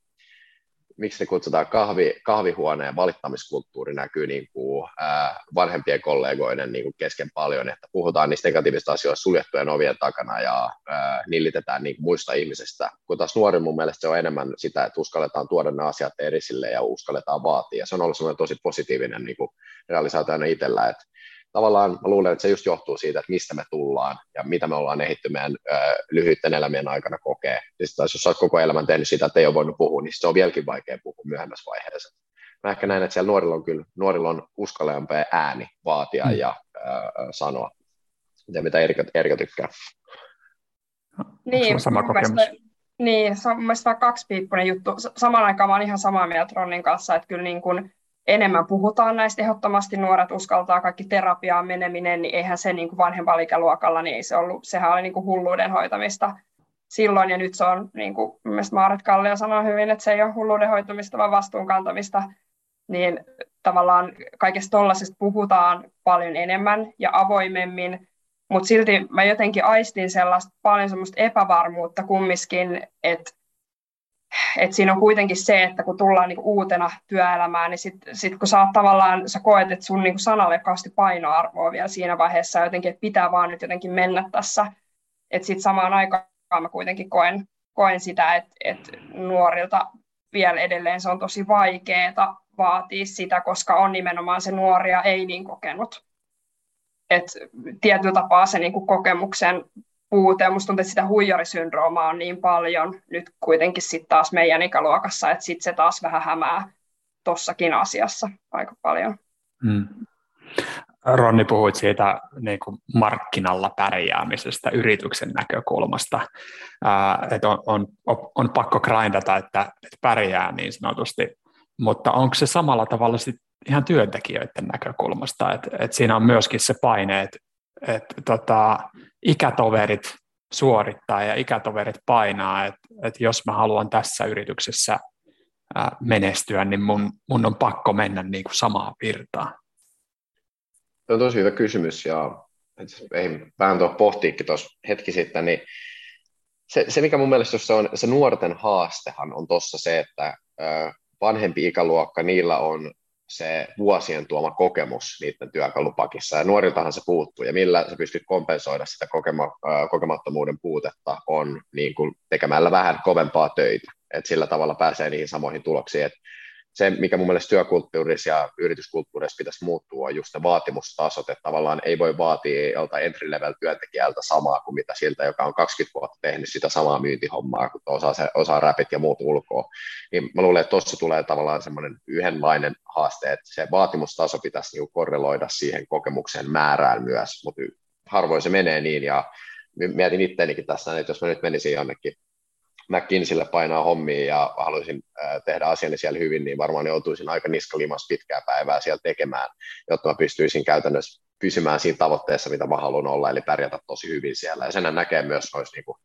miksi ne kutsutaan kahvi, kahvihuoneen valittamiskulttuuri näkyy niin kuin, ää, vanhempien kollegoiden niin kuin kesken paljon, että puhutaan niistä negatiivisista asioista suljettujen ovien takana ja ää, nillitetään niin kuin muista ihmisistä, kun taas nuori mun mielestä se on enemmän sitä, että uskalletaan tuoda ne asiat erisille ja uskalletaan vaatia. Se on ollut semmoinen tosi positiivinen niin kuin realisaatio itsellä, että tavallaan mä luulen, että se just johtuu siitä, että mistä me tullaan ja mitä me ollaan ehitty meidän ö, lyhyiden elämien aikana kokee. Ja sitten taas jos olet koko elämän tehnyt sitä, että ei ole voinut puhua, niin se on vieläkin vaikea puhua myöhemmässä vaiheessa. Mä ehkä näen, että siellä nuorilla on kyllä, nuorilla on uskalleampaa ääni vaatia mm. ja ö, sanoa, ja mitä Erika, Erika tykkää. Niin, sama kokemus? Mielestä, niin, se on mielestäni kaksipiippunen juttu. Samaan aikaan mä olen ihan samaa mieltä Ronnin kanssa, että kyllä niin kuin, enemmän puhutaan näistä ehdottomasti, nuoret uskaltaa kaikki terapiaan meneminen, niin eihän se niin kuin ikäluokalla, niin ei se ollut, sehän oli niin kuin hulluuden hoitamista silloin, ja nyt se on, niin kuin mielestäni Maaret Kallio sanoi hyvin, että se ei ole hulluuden hoitamista, vaan vastuunkantamista, niin tavallaan kaikesta tollaisesta puhutaan paljon enemmän ja avoimemmin, mutta silti mä jotenkin aistin sellaista paljon semmoista epävarmuutta kumminkin, että et siinä on kuitenkin se, että kun tullaan niinku uutena työelämään, niin sitten sit kun sä tavallaan, sä koet, että sun niinku sanalle ei painoarvoa vielä siinä vaiheessa jotenkin, että pitää vaan nyt jotenkin mennä tässä. Että sitten samaan aikaan mä kuitenkin koen, koen sitä, että, että nuorilta vielä edelleen se on tosi vaikeaa vaatia sitä, koska on nimenomaan se nuoria ei niin kokenut. Et tietyllä tapaa se niin kokemuksen puute. Ja musta tuntuu, että sitä huijarisyndroomaa on niin paljon nyt kuitenkin sitten taas meidän ikäluokassa, että sitten se taas vähän hämää tossakin asiassa aika paljon. Hmm. Ronni, puhuit siitä niin kuin markkinalla pärjäämisestä yrityksen näkökulmasta, että on, on, on pakko grindata, että, että pärjää niin sanotusti, mutta onko se samalla tavalla sit ihan työntekijöiden näkökulmasta, että, että siinä on myöskin se paine, että, että tota, ikätoverit suorittaa ja ikätoverit painaa, että, että jos mä haluan tässä yrityksessä menestyä, niin mun, mun on pakko mennä niin kuin samaan virtaan. Se on tosi hyvä kysymys ja ei vähän tuo pohtiikin tuossa hetki sitten, niin se, se, mikä mun mielestä se on, se nuorten haastehan on tuossa se, että vanhempi ikäluokka, niillä on se vuosien tuoma kokemus niiden työkalupakissa, ja nuoriltahan se puuttuu, ja millä sä pystyt kompensoida sitä kokema, kokemattomuuden puutetta on niin kuin tekemällä vähän kovempaa töitä, että sillä tavalla pääsee niihin samoihin tuloksiin, että se, mikä mun mielestä työkulttuurissa ja yrityskulttuurissa pitäisi muuttua, on just ne vaatimustasot, että tavallaan ei voi vaatia joltain entry-level työntekijältä samaa kuin mitä siltä, joka on 20 vuotta tehnyt sitä samaa myyntihommaa, kun osaa, se, osaa räpit ja muut ulkoa. Niin mä luulen, että tuossa tulee tavallaan semmoinen yhdenlainen haaste, että se vaatimustaso pitäisi niinku korreloida siihen kokemuksen määrään myös, mutta harvoin se menee niin, ja mietin itteenikin tässä, että jos mä nyt menisin jonnekin McKinseylle painaa hommia ja haluaisin tehdä asiani siellä hyvin, niin varmaan joutuisin aika niskalimas pitkää päivää siellä tekemään, jotta mä pystyisin käytännössä pysymään siinä tavoitteessa, mitä mä haluan olla, eli pärjätä tosi hyvin siellä. Ja sen näkee myös noissa niin kuin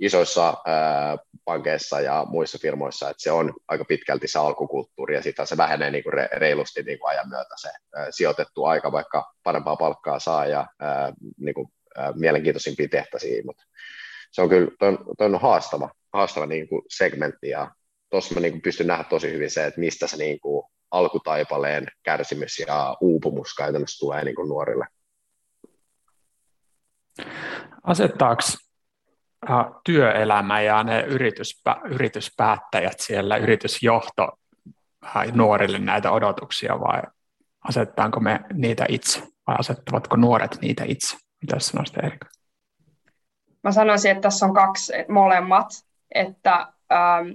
isoissa ää, pankeissa ja muissa firmoissa, että se on aika pitkälti se alkukulttuuri, ja sitä se vähenee niin kuin reilusti niin kuin ajan myötä se ää, sijoitettu aika, vaikka parempaa palkkaa saa ja ää, niin kuin, ää, mielenkiintoisimpia tehtäisiä, mutta se on kyllä toi on, toi on haastava, haastava niin kuin segmentti, ja tuossa mä niin kuin pystyn nähdä tosi hyvin se, että mistä se niin kuin alkutaipaleen kärsimys ja uupumus käytännössä tulee niin kuin nuorille. Asettaako työelämä ja ne yrityspä, yrityspäättäjät siellä, yritysjohto nuorille näitä odotuksia vai asettaanko me niitä itse vai asettavatko nuoret niitä itse? Mitä sanoisit Erika? Mä sanoisin, että tässä on kaksi molemmat, että ähm,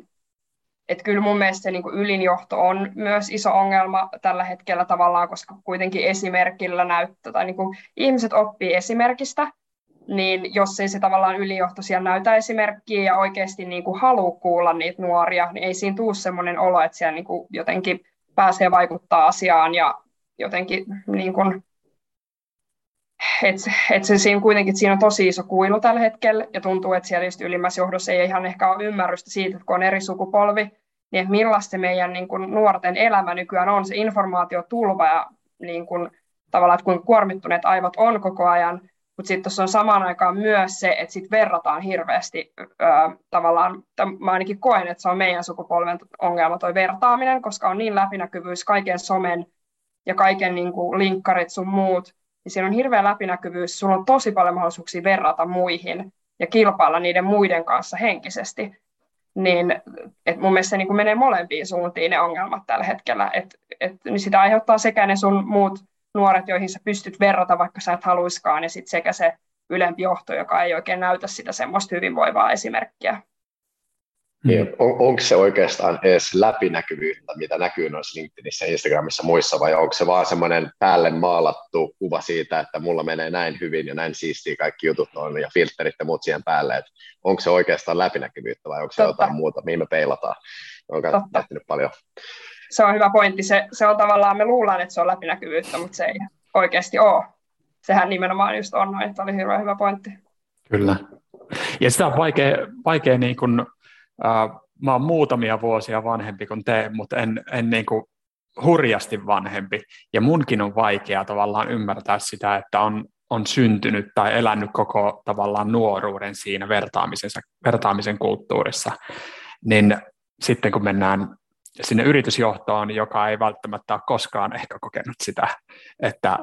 että kyllä mun mielestä se niin kuin ylinjohto on myös iso ongelma tällä hetkellä tavallaan, koska kuitenkin esimerkillä näyttää, tai niin kuin ihmiset oppii esimerkistä, niin jos ei se tavallaan ylijohto siellä näytä esimerkkiä ja oikeasti niin kuin haluaa kuulla niitä nuoria, niin ei siinä tule sellainen olo, että siellä niin kuin jotenkin pääsee vaikuttaa asiaan ja jotenkin niin kuin, että et se siinä kuitenkin siinä on tosi iso kuilu tällä hetkellä ja tuntuu, että siellä ylimmässä johdossa ei ihan ehkä ole ymmärrystä siitä, että kun on eri sukupolvi, niin että millaista meidän niin kuin nuorten elämä nykyään on, se informaatiotulva ja niin kuin, tavallaan, että kuinka kuormittuneet aivot on koko ajan, mutta sitten tuossa on samaan aikaan myös se, että sitten verrataan hirveästi ää, tavallaan, mä ainakin koen, että se on meidän sukupolven ongelma toi vertaaminen, koska on niin läpinäkyvyys kaiken somen ja kaiken niin kuin, linkkarit sun muut, niin siinä on hirveä läpinäkyvyys, sulla on tosi paljon mahdollisuuksia verrata muihin ja kilpailla niiden muiden kanssa henkisesti niin et mun mielestä se niin menee molempiin suuntiin ne ongelmat tällä hetkellä. Et, et, niin sitä aiheuttaa sekä ne sun muut nuoret, joihin sä pystyt verrata, vaikka sä et haluiskaan, ja sitten sekä se ylempi johto, joka ei oikein näytä sitä semmoista hyvinvoivaa esimerkkiä. Niin, on, onko se oikeastaan edes läpinäkyvyyttä, mitä näkyy noissa LinkedInissä, Instagramissa muissa, vai onko se vaan semmoinen päälle maalattu kuva siitä, että mulla menee näin hyvin ja näin siistiä kaikki jutut on ja filterit ja muut siihen päälle, että onko se oikeastaan läpinäkyvyyttä vai onko se Totta. jotain muuta, mihin me peilataan? On tehnyt paljon. Se on hyvä pointti. Se, se on tavallaan, me luullaan, että se on läpinäkyvyyttä, mutta se ei oikeasti ole. Sehän nimenomaan just on noin, että oli hyvä, hyvä pointti. Kyllä. Ja sitä on vaikea, vaikea niin kuin mä oon muutamia vuosia vanhempi kuin te, mutta en, en niin kuin hurjasti vanhempi. Ja munkin on vaikea tavallaan ymmärtää sitä, että on, on syntynyt tai elänyt koko tavallaan nuoruuden siinä vertaamisen kulttuurissa. Niin sitten kun mennään sinne yritysjohtoon, joka ei välttämättä ole koskaan ehkä kokenut sitä, että,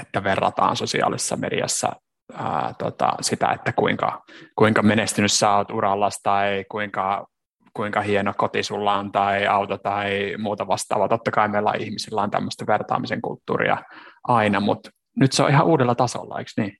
että verrataan sosiaalisessa mediassa ää, tota, sitä, että kuinka, kuinka menestynyt sä oot uralla tai kuinka, kuinka hieno koti sulla on tai auto tai muuta vastaavaa. Totta kai meillä ihmisillä on tämmöistä vertaamisen kulttuuria aina, mutta nyt se on ihan uudella tasolla, eikö niin?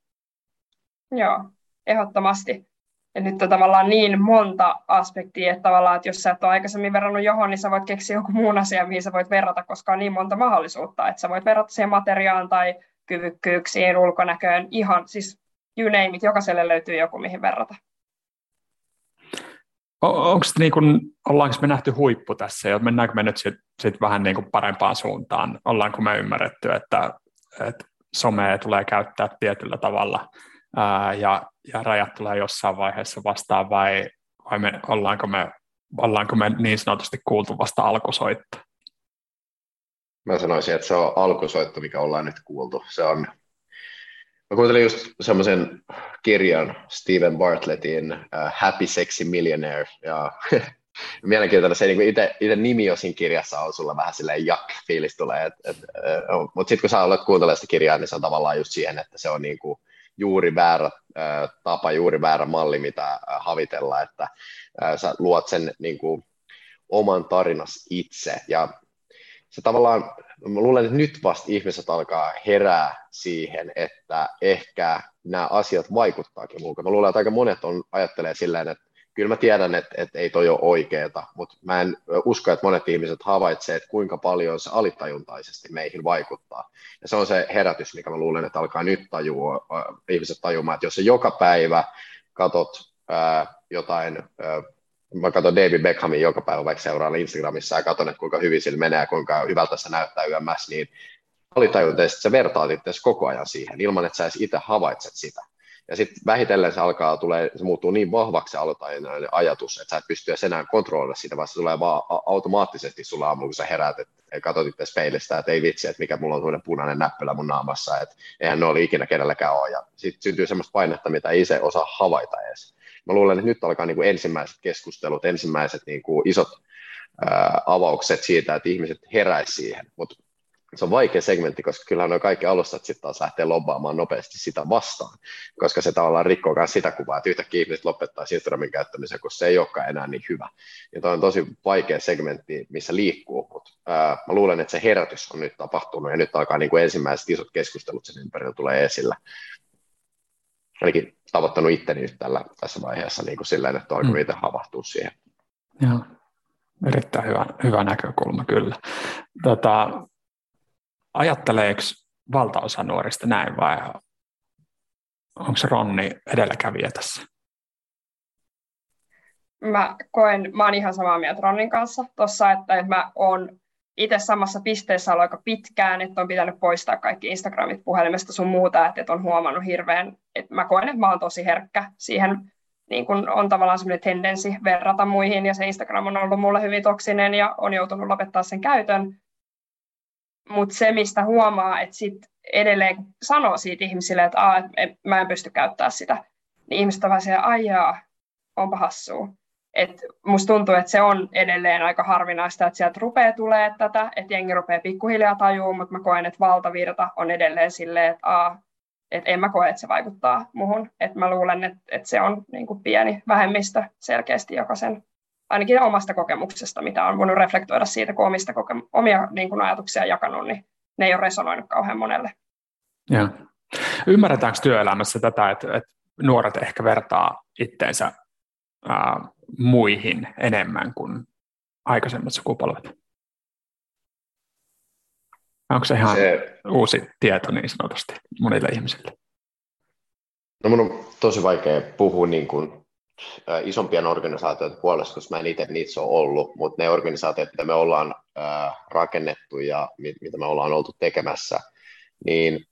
Joo, ehdottomasti. Ja nyt on tavallaan niin monta aspektia, että tavallaan, että jos sä et ole aikaisemmin verrannut johon, niin sä voit keksiä joku muun asian, mihin sä voit verrata, koska on niin monta mahdollisuutta, että sä voit verrata siihen materiaan tai kyvykkyyksiin, ulkonäköön, ihan siis you name it, jokaiselle löytyy joku, mihin verrata. Onko niin kun, ollaanko me nähty huippu tässä ja mennäänkö me nyt sit, sit vähän niin kuin parempaan suuntaan? Ollaanko me ymmärretty, että, että somea tulee käyttää tietyllä tavalla ää, ja, ja rajat tulee jossain vaiheessa vastaan vai, vai me, ollaanko, me, ollaanko me niin sanotusti kuultu vasta alkusoitto? Mä sanoisin, että se on alkusoitto, mikä ollaan nyt kuultu. Se on Mä kuuntelin just semmoisen kirjan Steven Bartlettin uh, Happy Sexy Millionaire, ja mielenkiintoinen se, niin itse, nimi jo siinä kirjassa on sulla vähän silleen jak-fiilis tulee, et, et, uh, mutta sitten kun sä olet kuuntelemaan sitä kirjaa, niin se on tavallaan just siihen, että se on niin kuin juuri väärä uh, tapa, juuri väärä malli, mitä uh, havitella, että uh, sä luot sen niin kuin, oman tarinas itse, ja se tavallaan mä luulen, että nyt vasta ihmiset alkaa herää siihen, että ehkä nämä asiat vaikuttaakin muuta. Mä luulen, että aika monet on, ajattelee silleen, että kyllä mä tiedän, että, että ei toi ole oikeeta, mutta mä en usko, että monet ihmiset havaitsevat, että kuinka paljon se alitajuntaisesti meihin vaikuttaa. Ja se on se herätys, mikä mä luulen, että alkaa nyt tajua, ihmiset tajumaan, että jos se joka päivä katot ää, jotain, ää, mä katson David Beckhamin joka päivä vaikka seuraan Instagramissa ja katson, että kuinka hyvin sillä menee ja kuinka hyvältä se näyttää YMS, niin alitajuntaisesti sä vertaat itse koko ajan siihen, ilman että sä edes itse havaitset sitä. Ja sitten vähitellen se alkaa, tulee, se muuttuu niin vahvaksi se aloitajanainen ajatus, että sä et pysty enää kontrolloida sitä, vaan se tulee vaan automaattisesti sulla aamulla, kun sä heräät, että katsot itse peilistä, että ei vitsi, että mikä mulla on sellainen punainen näppylä mun naamassa, että eihän ne oli ikinä kenelläkään ole. Ja sitten syntyy semmoista painetta, mitä ei se osaa havaita edes. Mä luulen, että nyt alkaa niin kuin ensimmäiset keskustelut, ensimmäiset niin kuin isot ää, avaukset siitä, että ihmiset heräisivät siihen. Mutta se on vaikea segmentti, koska kyllähän nuo kaikki alustat sitten taas lähtee lobbaamaan nopeasti sitä vastaan, koska se tavallaan rikkoo myös sitä kuvaa, että yhtäkkiä ihmiset lopettaa Instagramin käyttämisen, kun se ei olekaan enää niin hyvä. Ja toi on tosi vaikea segmentti, missä liikkuu, mutta ää, mä luulen, että se herätys on nyt tapahtunut ja nyt alkaa niin kuin ensimmäiset isot keskustelut sen ympärillä tulee esillä. Ainakin tavoittanut itteni nyt tällä, tässä vaiheessa niin kuin silleen, että alkoi mm. itse havahtua siihen. Joo, erittäin hyvä, hyvä näkökulma kyllä. Tota, ajatteleeko valtaosa nuorista näin vai onko se Ronni edelläkävijä tässä? Mä koen, mä oon ihan samaa mieltä Ronnin kanssa tuossa, että, että mä oon itse samassa pisteessä ollut aika pitkään, että on pitänyt poistaa kaikki Instagramit puhelimesta sun muuta, että, että on huomannut hirveän, että mä koen, että mä oon tosi herkkä siihen, niin kun on tavallaan semmoinen tendenssi verrata muihin, ja se Instagram on ollut mulle hyvin toksinen, ja on joutunut lopettaa sen käytön, mutta se, mistä huomaa, että sit edelleen sanoo siitä ihmisille, että Aa, et mä en pysty käyttämään sitä, niin ihmiset ovat siellä, aijaa, onpa hassua. Et musta tuntuu, että se on edelleen aika harvinaista, että sieltä rupeaa tulee tätä, että jengi rupeaa pikkuhiljaa tajuu, mutta mä koen, että valtavirta on edelleen silleen, että Aa, et en mä koe, että se vaikuttaa muhun. Et mä luulen, että, että se on niin kuin pieni vähemmistö selkeästi, joka sen ainakin omasta kokemuksesta, mitä on voinut reflektoida siitä, kun omista kokem- omia niin kuin ajatuksia jakanut, niin ne ei ole resonoinut kauhean monelle. Ja. Ymmärretäänkö työelämässä tätä, että, että nuoret ehkä vertaa itteensä ää, muihin enemmän kuin aikaisemmat sukupolvet? Onko se ihan se, uusi tieto niin sanotusti monille ihmisille? No mun on tosi vaikea puhua niin kuin isompien organisaatioiden puolesta, koska mä en itse niissä ole ollut, mutta ne organisaatiot, mitä me ollaan rakennettu ja mitä me ollaan oltu tekemässä, niin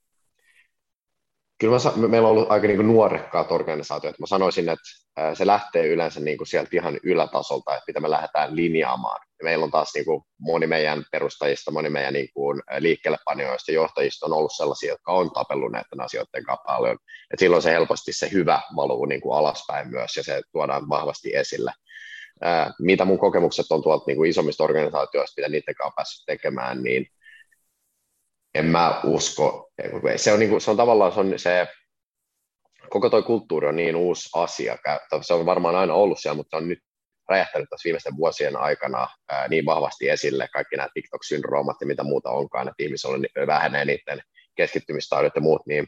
kyllä mä, meillä on ollut aika niin nuorekkaat organisaatiot. Mä sanoisin, että se lähtee yleensä niin kuin sieltä ihan ylätasolta, että mitä me lähdetään linjaamaan. Ja meillä on taas niin kuin moni meidän perustajista, moni meidän niin kuin liikkeellepanijoista, johtajista on ollut sellaisia, jotka on tapellut näiden asioiden kanssa paljon. Et silloin se helposti se hyvä valuu niin kuin alaspäin myös ja se tuodaan vahvasti esille. mitä mun kokemukset on tuolta niin kuin isommista organisaatioista, mitä niiden kanssa on päässyt tekemään, niin en mä usko. Se on, niin kuin, se on tavallaan se, on se koko tuo kulttuuri on niin uusi asia. Se on varmaan aina ollut siellä, mutta on nyt räjähtänyt tässä viimeisten vuosien aikana ää, niin vahvasti esille kaikki nämä TikTok-syndroomat ja mitä muuta onkaan, että ihmisillä vähenee niiden keskittymistaidot ja muut, niin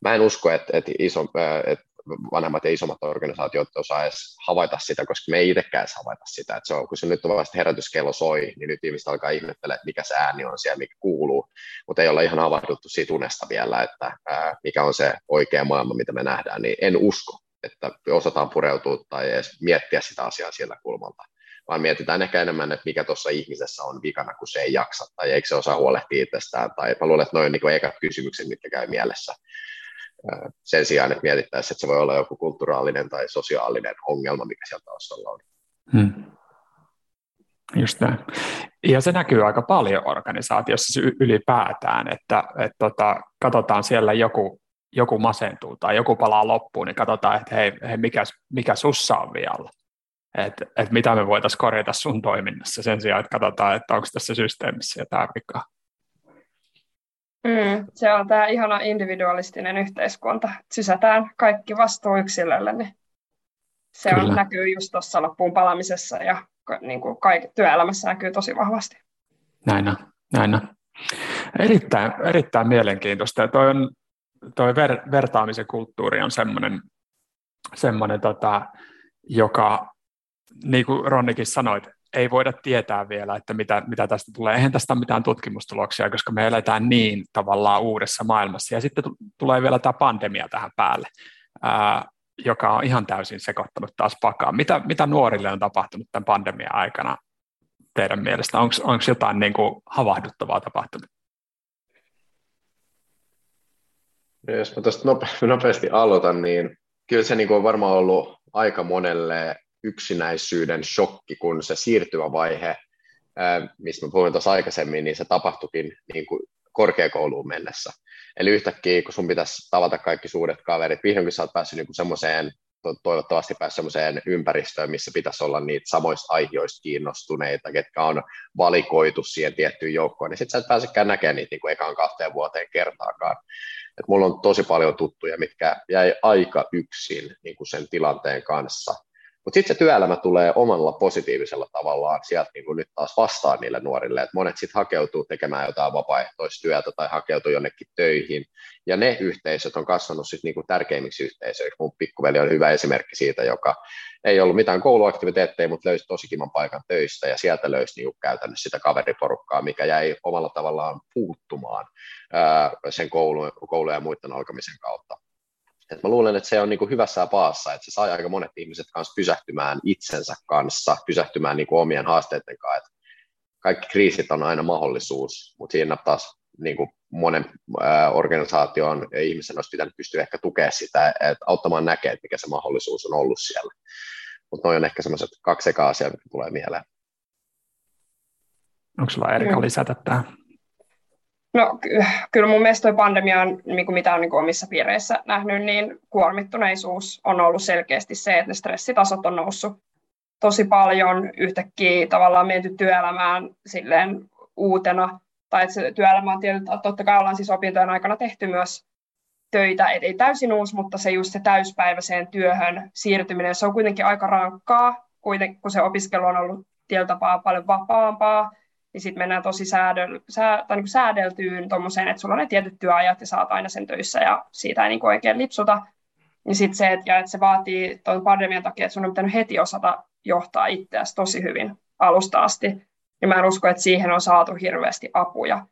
mä en usko, että, että, iso, että vanhemmat ja isommat organisaatiot osaa edes havaita sitä, koska me ei itsekään havaita sitä. Että se on, kun se nyt vasta herätyskello soi, niin nyt ihmiset alkaa ihmettelemään, että mikä se ääni on siellä, mikä kuuluu, mutta ei olla ihan havahduttu siitä unesta vielä, että ää, mikä on se oikea maailma, mitä me nähdään, niin en usko, että osataan pureutua tai edes miettiä sitä asiaa siellä kulmalta. Vaan mietitään ehkä enemmän, että mikä tuossa ihmisessä on vikana, kun se ei jaksa, tai eikö se osaa huolehtia itsestään, tai mä luulen, että noin on niin ekat kysymykset, mitkä käy mielessä sen sijaan, että mietittäisiin, että se voi olla joku kulttuuraalinen tai sosiaalinen ongelma, mikä sieltä taustalla on. Hmm. Just näin. Ja se näkyy aika paljon organisaatiossa ylipäätään, että, että tota, katsotaan siellä joku, joku masentuu tai joku palaa loppuun, niin katsotaan, että hei, hei mikä, mikä sussa on vialla. Että et mitä me voitaisiin korjata sun toiminnassa sen sijaan, että katsotaan, että onko tässä systeemissä jotain vikaa. Mm, se on tämä ihana individualistinen yhteiskunta. Sysätään kaikki vastuu yksilölle, niin se on, näkyy just tuossa loppuun palamisessa ja niin kuin kaikki, työelämässä näkyy tosi vahvasti. Näin on, näin on. Erittäin, erittäin mielenkiintoista. Ja toi, on, toi ver, vertaamisen kulttuuri on semmoinen, semmoinen tota, joka, niin kuin Ronnikin sanoit, ei voida tietää vielä, että mitä, mitä tästä tulee. Eihän tästä ole mitään tutkimustuloksia, koska me eletään niin tavallaan uudessa maailmassa. Ja sitten tulee vielä tämä pandemia tähän päälle, ää, joka on ihan täysin sekoittanut taas pakaa. Mitä, mitä nuorille on tapahtunut tämän pandemian aikana teidän mielestä? Onko jotain niin kuin havahduttavaa tapahtunut? Jos mä tuosta nopeasti aloitan, niin kyllä se niin kuin on varmaan ollut aika monelle yksinäisyyden shokki, kun se siirtyvä vaihe, mistä mä puhuin tuossa aikaisemmin, niin se tapahtuikin niin kuin korkeakouluun mennessä. Eli yhtäkkiä, kun sun pitäisi tavata kaikki suuret kaverit, vihdoinkin sä oot päässyt niin semmoiseen, toivottavasti päässyt semmoiseen ympäristöön, missä pitäisi olla niitä samoista aiheista kiinnostuneita, ketkä on valikoitu siihen tiettyyn joukkoon, niin sitten sä et pääsekään näkemään niitä niin kuin ekaan kahteen vuoteen kertaakaan. Et mulla on tosi paljon tuttuja, mitkä jäi aika yksin niin kuin sen tilanteen kanssa. Mutta sitten se työelämä tulee omalla positiivisella tavallaan sieltä niin kuin nyt taas vastaan niille nuorille, että monet sitten hakeutuu tekemään jotain vapaaehtoistyötä tai hakeutuu jonnekin töihin, ja ne yhteisöt on kasvanut sitten niin kuin tärkeimmiksi yhteisöiksi. Mun pikkuveli on hyvä esimerkki siitä, joka ei ollut mitään kouluaktiviteetteja, mutta löysi tosi kivan paikan töistä, ja sieltä löysi niin käytännössä sitä kaveriporukkaa, mikä jäi omalla tavallaan puuttumaan ää, sen koulu, koulu ja muiden alkamisen kautta. Et mä luulen, että se on niinku hyvässä ja paassa, että se saa aika monet ihmiset kanssa pysähtymään itsensä kanssa, pysähtymään niinku omien haasteiden kanssa. Et kaikki kriisit on aina mahdollisuus, mutta siinä taas niinku monen äh, organisaation ja ihmisen olisi pitänyt pystyä ehkä tukemaan sitä, että auttamaan näkee, että mikä se mahdollisuus on ollut siellä. Mutta noin on ehkä semmoiset kaksi eka asiaa, mitkä tulee mieleen. Onko sulla Erika lisätä tähän? No kyllä mun mielestä toi pandemia on, niin kuin mitä on niin kuin omissa piireissä nähnyt, niin kuormittuneisuus on ollut selkeästi se, että ne stressitasot on noussut tosi paljon. Yhtäkkiä tavallaan menty työelämään silleen uutena, tai että se työelämä on tietysti, totta kai ollaan siis opintojen aikana tehty myös töitä, et ei täysin uusi, mutta se just se täyspäiväiseen työhön siirtyminen, se on kuitenkin aika rankkaa, kuitenkin, kun se opiskelu on ollut tietyllä tapaa paljon vapaampaa, niin sitten mennään tosi säädel, sää, tai niin säädeltyyn tuommoiseen, että sulla on ne tietyt työajat ja saat aina sen töissä ja siitä ei niin oikein lipsuta. Niin sitten se, että, ja että se vaatii tuon pandemian takia, että sun on pitänyt heti osata johtaa itseäsi tosi hyvin alusta asti. Niin mä en usko, että siihen on saatu hirveästi apuja.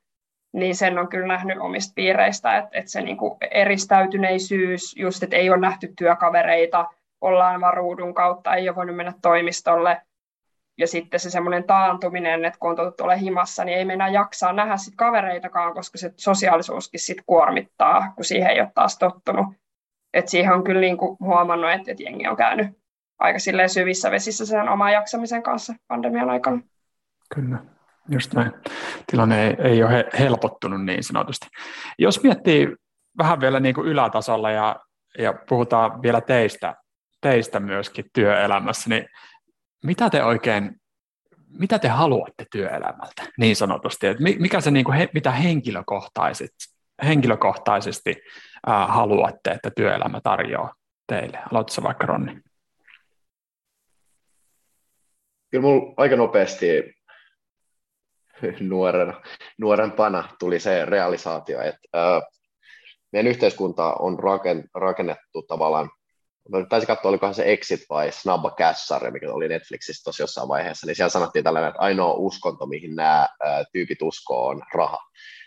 Niin sen on kyllä nähnyt omista piireistä, että, että se niin kuin eristäytyneisyys, just että ei ole nähty työkavereita, ollaan varuudun kautta, ei ole voinut mennä toimistolle, ja sitten se semmoinen taantuminen, että kun on totuttu olla himassa, niin ei mennä jaksaa nähdä sit kavereitakaan, koska se sosiaalisuuskin sit kuormittaa, kun siihen ei ole taas tottunut. Et siihen on kyllä niin kuin huomannut, että, että jengi on käynyt aika syvissä vesissä sen oman jaksamisen kanssa pandemian aikana. Kyllä, just näin. Tilanne ei, ei ole helpottunut niin sanotusti. Jos miettii vähän vielä niin ylätasolla ja, ja puhutaan vielä teistä, teistä myöskin työelämässä, niin mitä te oikein, mitä te haluatte työelämältä niin sanotusti, että mikä se niin kuin, he, mitä henkilökohtaisesti, henkilökohtaisesti ää, haluatte, että työelämä tarjoaa teille? Aloitko vaikka Ronni? Kyllä minulla aika nopeasti nuorena, nuorempana tuli se realisaatio, että ää, meidän yhteiskunta on rakennettu tavallaan mä taisin katsoa, olikohan se Exit vai Snabba Cash-sarja, mikä oli Netflixissä tosi jossain vaiheessa, niin siellä sanottiin tällainen, että ainoa uskonto, mihin nämä ää, tyypit uskoo, on raha.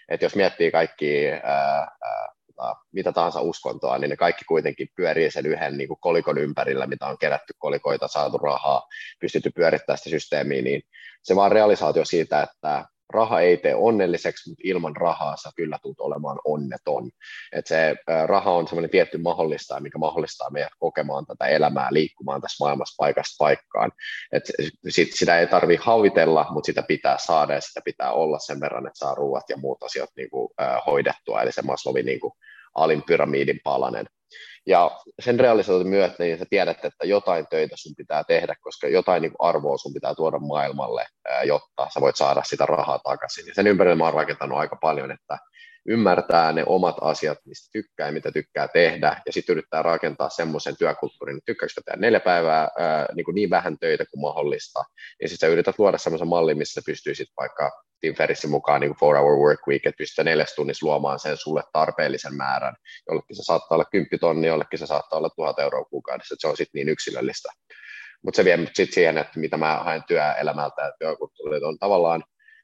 Että jos miettii kaikki ää, ää, mitä tahansa uskontoa, niin ne kaikki kuitenkin pyörii sen yhden niin kuin kolikon ympärillä, mitä on kerätty kolikoita, saatu rahaa, pystytty pyörittämään sitä systeemiä, niin se vaan realisaatio siitä, että raha ei tee onnelliseksi, mutta ilman rahaa sä kyllä tulet olemaan onneton. Et se raha on semmoinen tietty mahdollistaja, mikä mahdollistaa meidät kokemaan tätä elämää, liikkumaan tässä maailmassa paikasta paikkaan. Et sit, sitä ei tarvi havitella, mutta sitä pitää saada ja sitä pitää olla sen verran, että saa ruuat ja muut asiat niin kuin, äh, hoidettua, eli se Maslowin niin kuin, alin pyramidin palanen. Ja sen realisoitu myötä, niin sä tiedät, että jotain töitä sun pitää tehdä, koska jotain niin arvoa sun pitää tuoda maailmalle, jotta sä voit saada sitä rahaa takaisin. Ja sen ympärillä mä oon rakentanut aika paljon, että ymmärtää ne omat asiat, mistä tykkää ja mitä tykkää tehdä, ja sitten yrittää rakentaa semmoisen työkulttuurin, että tykkääkö tehdä neljä päivää ää, niin, kuin niin vähän töitä kuin mahdollista, ja sitten sä yrität luoda semmoisen mallin, missä pystyisit vaikka Tim Ferrissin mukaan niin four hour work week, että pystyt neljäs tunnissa luomaan sen sulle tarpeellisen määrän. Jollekin se saattaa olla 10 tonni, jollekin se saattaa olla 1000 euroa kuukaudessa, että se on sitten niin yksilöllistä. mutta se vie sitten siihen, että mitä mä haen työelämältä ja työkulttuurilta on tavallaan,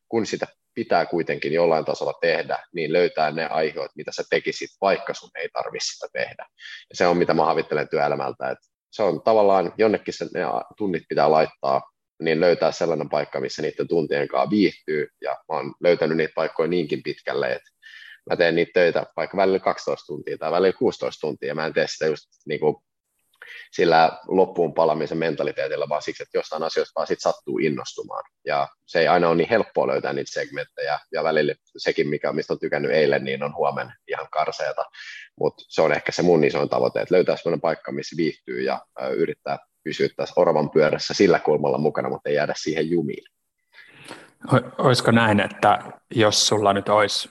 kun sitä pitää kuitenkin jollain tasolla tehdä, niin löytää ne aiheut, mitä sä tekisit, vaikka sun ei tarvitse sitä tehdä. Ja se on, mitä mä havittelen työelämältä, että se on tavallaan, jonnekin se, ne tunnit pitää laittaa, niin löytää sellainen paikka, missä niiden tuntien kanssa viihtyy, ja mä oon löytänyt niitä paikkoja niinkin pitkälle, että mä teen niitä töitä vaikka välillä 12 tuntia tai välillä 16 tuntia, mä en tee sitä just niin kuin sillä loppuun palamisen mentaliteetillä, vaan siksi, että jostain asioista vaan sit sattuu innostumaan. Ja se ei aina ole niin helppoa löytää niitä segmenttejä, ja välillä sekin, mikä, mistä on tykännyt eilen, niin on huomenna ihan karseeta. Mutta se on ehkä se mun isoin tavoite, että löytää sellainen paikka, missä viihtyy ja yrittää pysyä tässä oravan pyörässä sillä kulmalla mukana, mutta ei jäädä siihen jumiin. Olisiko näin, että jos sulla nyt olisi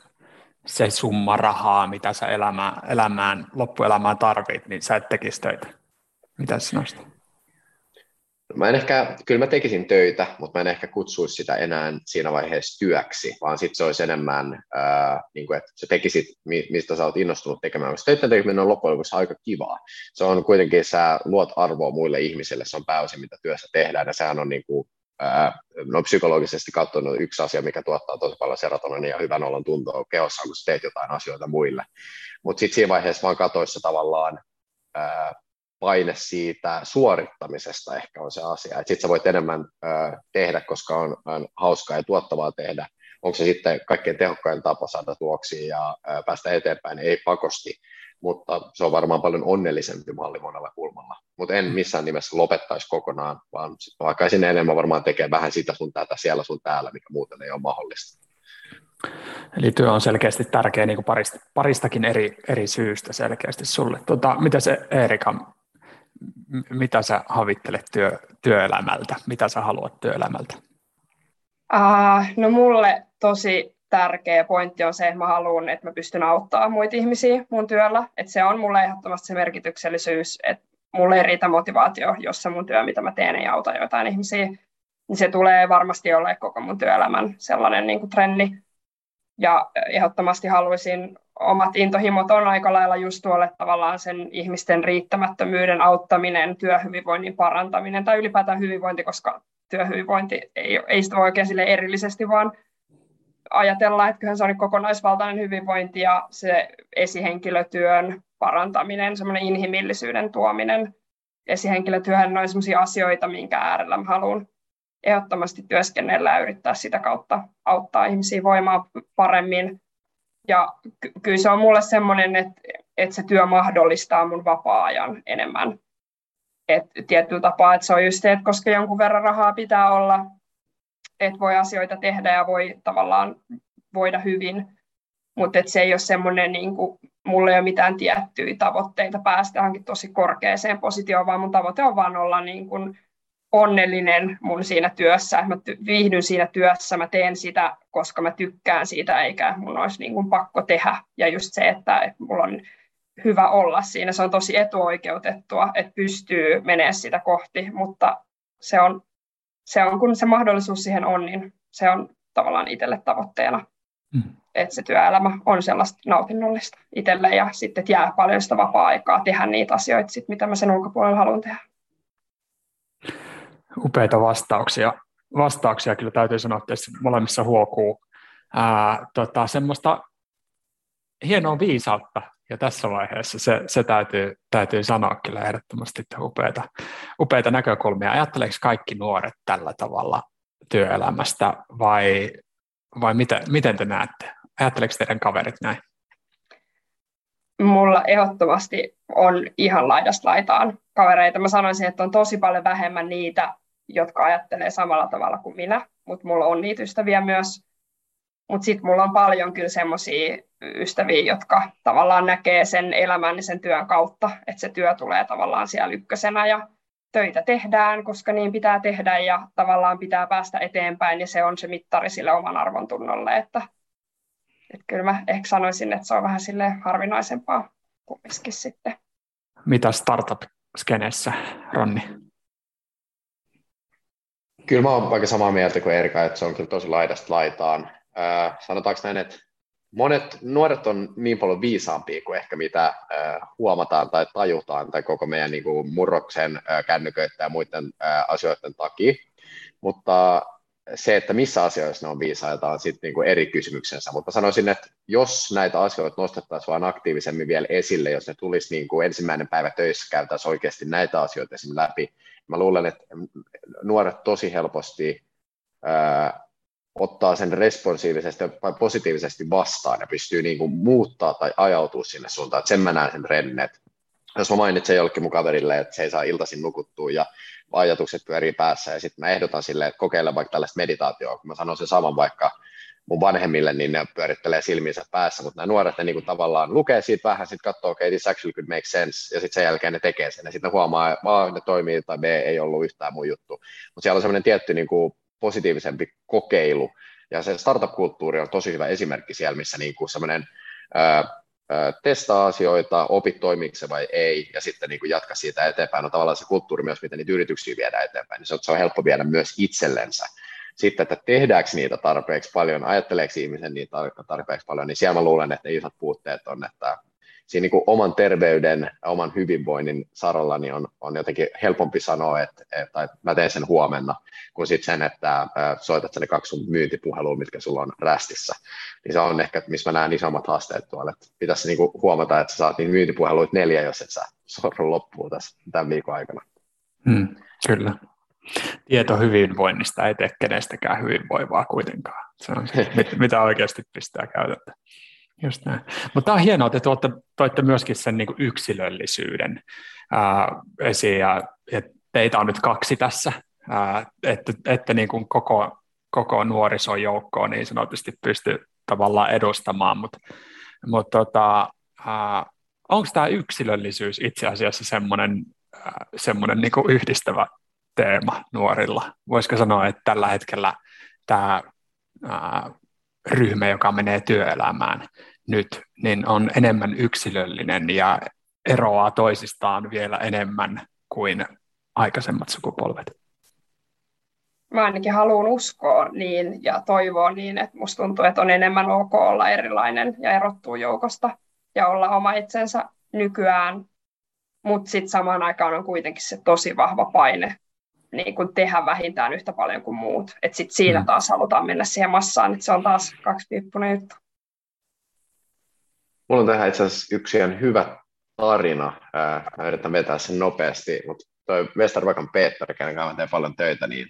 se summa rahaa, mitä sä elämään, elämään loppuelämään tarvit, niin sä et tekisi töitä? Mitä sanoisit? Mä en ehkä, kyllä mä tekisin töitä, mutta mä en ehkä kutsuisi sitä enää siinä vaiheessa työksi, vaan sitten se olisi enemmän, ää, niin kuin, että sä tekisit, mistä sä oot innostunut tekemään. Koska töiden tekeminen on loppujen lopuksi aika kivaa. Se on kuitenkin, sä luot arvoa muille ihmisille, se on pääosin, mitä työssä tehdään, ja sehän on niin kuin, no psykologisesti katsonut yksi asia, mikä tuottaa tosi paljon serotoninia ja hyvän olon tuntoa kehossa, kun sä teet jotain asioita muille. Mutta sitten siinä vaiheessa vaan katoissa tavallaan ää, paine siitä suorittamisesta ehkä on se asia. Sitten sä voit enemmän ö, tehdä, koska on, on hauskaa ja tuottavaa tehdä. Onko se sitten kaikkein tehokkain tapa saada tuloksia ja ö, päästä eteenpäin, ei pakosti, mutta se on varmaan paljon onnellisempi malli monella kulmalla. Mutta en missään nimessä lopettaisi kokonaan, vaan vaikka sinne enemmän varmaan tekee vähän sitä sun tätä, siellä sun täällä, mikä muuten ei ole mahdollista. Eli työ on selkeästi tärkeä niin kuin parista, paristakin eri, eri syystä selkeästi sulle. Tota, mitä se Erika, mitä sä havittelet työ, työelämältä? Mitä sä haluat työelämältä? Uh, no mulle tosi tärkeä pointti on se, että mä haluan, että mä pystyn auttamaan muita ihmisiä mun työllä. Että se on mulle ehdottomasti se merkityksellisyys, että mulle ei riitä motivaatio, jos se mun työ, mitä mä teen, ei auta jotain ihmisiä. Niin se tulee varmasti olla koko mun työelämän sellainen niin kuin trendi. Ja ehdottomasti haluaisin omat intohimot on aika lailla just tuolle tavallaan sen ihmisten riittämättömyyden auttaminen, työhyvinvoinnin parantaminen tai ylipäätään hyvinvointi, koska työhyvinvointi ei, ei sitä voi oikein sille erillisesti, vaan ajatella, että kyllähän se on kokonaisvaltainen hyvinvointi ja se esihenkilötyön parantaminen, semmoinen inhimillisyyden tuominen. Esihenkilötyöhän on sellaisia asioita, minkä äärellä mä haluan ehdottomasti työskennellä ja yrittää sitä kautta auttaa ihmisiä voimaan paremmin ja ky- kyllä se on mulle semmoinen, että, että se työ mahdollistaa mun vapaa-ajan enemmän. Et tietyllä tapaa, että se on just se, että koska jonkun verran rahaa pitää olla, että voi asioita tehdä ja voi tavallaan voida hyvin, mutta se ei ole semmoinen, niin kuin, mulla ei ole mitään tiettyjä tavoitteita päästä tosi korkeaseen positioon, vaan mun tavoite on vaan olla niin kuin, onnellinen mun siinä työssä, mä ty- viihdyn siinä työssä, mä teen sitä, koska mä tykkään siitä, eikä mun olisi niin kuin pakko tehdä. Ja just se, että, että mulla on hyvä olla siinä, se on tosi etuoikeutettua, että pystyy menemään sitä kohti, mutta se on, se on, kun se mahdollisuus siihen on, niin se on tavallaan itselle tavoitteena. Mm. Että se työelämä on sellaista nautinnollista itselle ja sitten jää paljon sitä vapaa-aikaa tehdä niitä asioita, sit, mitä mä sen ulkopuolella haluan tehdä upeita vastauksia. Vastauksia kyllä täytyy sanoa, että molemmissa huokuu ää, tota, semmoista hienoa viisautta, ja tässä vaiheessa se, se täytyy, täytyy sanoa kyllä ehdottomasti, että upeita, upeita näkökulmia. Ajatteleeko kaikki nuoret tällä tavalla työelämästä, vai, vai miten, miten te näette? Ajatteleeko teidän kaverit näin? Mulla ehdottomasti on ihan laidasta laitaan kavereita. Mä sanoisin, että on tosi paljon vähemmän niitä, jotka ajattelee samalla tavalla kuin minä, mutta mulla on niitä ystäviä myös. Mutta sitten mulla on paljon kyllä semmoisia ystäviä, jotka tavallaan näkee sen elämän ja sen työn kautta, että se työ tulee tavallaan siellä ykkösenä ja töitä tehdään, koska niin pitää tehdä ja tavallaan pitää päästä eteenpäin ja se on se mittari sille oman arvon tunnolle, että, että kyllä mä ehkä sanoisin, että se on vähän sille harvinaisempaa kumminkin sitten. Mitä startup-skenessä, Ronni? Kyllä mä oon aika samaa mieltä kuin Erika, että se on kyllä tosi laidasta laitaan. Äh, sanotaanko näin, että monet nuoret on niin paljon viisaampia kuin ehkä mitä äh, huomataan tai tajutaan tai koko meidän niin kuin murroksen äh, kännyköitä ja muiden äh, asioiden takia, mutta se, että missä asioissa ne on viisaita, on sitten niinku eri kysymyksensä, mutta sanoisin, että jos näitä asioita nostettaisiin vain aktiivisemmin vielä esille, jos ne tulisi kuin ensimmäinen päivä töissä, käytäisiin oikeasti näitä asioita esim. läpi, mä luulen, että nuoret tosi helposti ää, ottaa sen responsiivisesti tai positiivisesti vastaan ja pystyy niin kuin muuttaa tai ajautua sinne suuntaan, että sen mä näen sen rennet. Jos mä mainitsen jollekin mun kaverille, että se ei saa iltaisin nukuttua ja ajatukset pyörii päässä ja sitten mä ehdotan sille, että kokeile vaikka tällaista meditaatioa, kun mä sanon sen saman vaikka mun vanhemmille, niin ne pyörittelee silmiinsä päässä, mutta nämä nuoret ne niinku tavallaan lukee siitä vähän, sitten katsoo, okay, this actually could make sense, ja sitten sen jälkeen ne tekee sen, ja sitten ne huomaa, että A, ne toimii, tai B, ei ollut yhtään mun juttu. Mutta siellä on semmoinen tietty niinku positiivisempi kokeilu, ja se startup-kulttuuri on tosi hyvä esimerkki siellä, missä niinku semmoinen testaa asioita, opit toimiiko se vai ei, ja sitten niin kuin jatka siitä eteenpäin. No tavallaan se kulttuuri myös, miten niitä yrityksiä viedään eteenpäin, niin se on, se on helppo viedä myös itsellensä. Sitten, että tehdäänkö niitä tarpeeksi paljon, ajatteleeko ihmisen niitä tarpeeksi paljon, niin siellä mä luulen, että ne isot puutteet on, että siinä niin kuin oman terveyden ja oman hyvinvoinnin saralla niin on, on jotenkin helpompi sanoa, että, että, mä teen sen huomenna, kuin sitten sen, että soitat sen kaksi sun myyntipuhelua, mitkä sulla on rästissä. Niin se on ehkä, missä mä näen isommat haasteet tuolla. Että pitäisi niin kuin huomata, että sä saat niin myyntipuheluita neljä, jos et sä sorru loppuun tässä tämän viikon aikana. Hmm, kyllä. Tieto hyvinvoinnista ei tee kenestäkään hyvinvoivaa kuitenkaan. Se on se, mitä oikeasti pistää käytäntöön. Just näin. Mutta tämä on hienoa, että tuotte, toitte myöskin sen niin yksilöllisyyden ää, esiin, ja, ja teitä on nyt kaksi tässä, ää, että, että niin kuin koko, koko nuorison joukkoa niin sanotusti pystyy tavallaan edustamaan, mutta mut tota, onko tämä yksilöllisyys itse asiassa semmoinen, semmoinen niin yhdistävä teema nuorilla? Voisiko sanoa, että tällä hetkellä tämä ryhmä, joka menee työelämään nyt, niin on enemmän yksilöllinen ja eroaa toisistaan vielä enemmän kuin aikaisemmat sukupolvet. Mä ainakin haluan uskoa niin ja toivoa niin, että musta tuntuu, että on enemmän ok olla erilainen ja erottua joukosta ja olla oma itsensä nykyään, mutta sitten samaan aikaan on kuitenkin se tosi vahva paine niin kun tehdä vähintään yhtä paljon kuin muut. Että sitten siinä mm. taas halutaan mennä siihen massaan, että se on taas kaksipiippunen juttu. Mulla on tähän itse asiassa yksi ihan hyvä tarina. Mä yritän vetää sen nopeasti, mutta toi Westervakan Peter, kenen kanssa teen paljon töitä, niin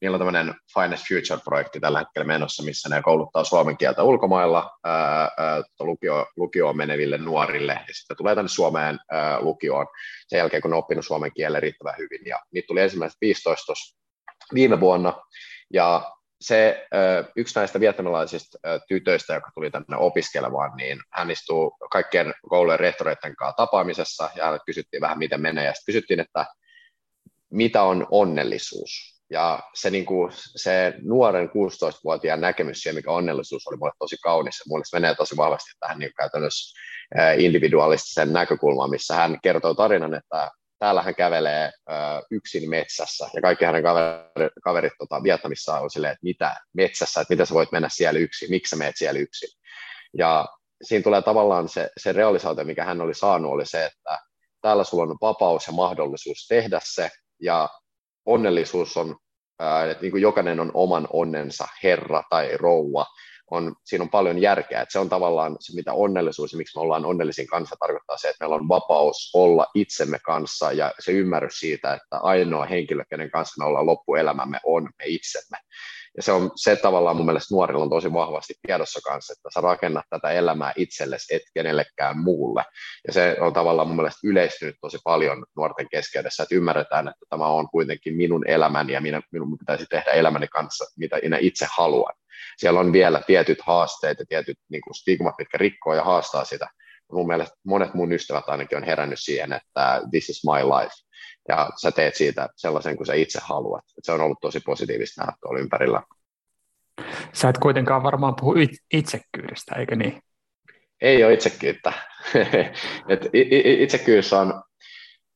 niillä on tämmöinen Finest Future-projekti tällä hetkellä menossa, missä ne kouluttaa suomen kieltä ulkomailla ää, ää, lukio, lukioon meneville nuorille, ja sitten tulee tänne Suomeen ää, lukioon sen jälkeen, kun ne on oppinut suomen kielen riittävän hyvin. Ja niitä tuli ensimmäiset 15 viime vuonna, ja se yksi näistä vietnamilaisista tytöistä, joka tuli tänne opiskelemaan, niin hän istuu kaikkien koulujen rehtoreiden kanssa tapaamisessa ja hänelle kysyttiin vähän, miten menee, ja sitten kysyttiin, että mitä on onnellisuus. Ja se, niin kuin, se nuoren 16-vuotiaan näkemys siihen, mikä onnellisuus oli mulle tosi kaunis. Mulle menee tosi vahvasti tähän niin käytännössä individualistisen näkökulmaan, missä hän kertoo tarinan, että täällä hän kävelee ö, yksin metsässä, ja kaikki hänen kaverit, kaverit tota, Vietnamissa on silleen, että mitä metsässä, että mitä sä voit mennä siellä yksin, miksi sä menet siellä yksin. Ja siinä tulee tavallaan se, se realisaatio, mikä hän oli saanut, oli se, että täällä sulla on vapaus ja mahdollisuus tehdä se, ja onnellisuus on, että niin kuin jokainen on oman onnensa herra tai rouva, on, siinä on paljon järkeä. Että se on tavallaan se, mitä onnellisuus ja miksi me ollaan onnellisin kanssa tarkoittaa se, että meillä on vapaus olla itsemme kanssa ja se ymmärrys siitä, että ainoa henkilö, kenen kanssa me ollaan loppuelämämme, on me itsemme. Ja se on se tavallaan mun mielestä nuorilla on tosi vahvasti tiedossa kanssa, että sä rakennat tätä elämää itsellesi, et kenellekään muulle. Ja se on tavallaan mun mielestä yleistynyt tosi paljon nuorten keskeydessä, että ymmärretään, että tämä on kuitenkin minun elämäni ja minä, minun pitäisi tehdä elämäni kanssa, mitä minä itse haluan siellä on vielä tietyt haasteet ja tietyt niin kuin stigmat, mitkä rikkoo ja haastaa sitä. Mun mielestä monet mun ystävät ainakin on herännyt siihen, että this is my life, ja sä teet siitä sellaisen kuin sä itse haluat. Et se on ollut tosi positiivista nähdä tuolla ympärillä. Sä et kuitenkaan varmaan puhu itsekkyydestä, eikö niin? Ei ole itsekkyyttä. Et itsekkyys on,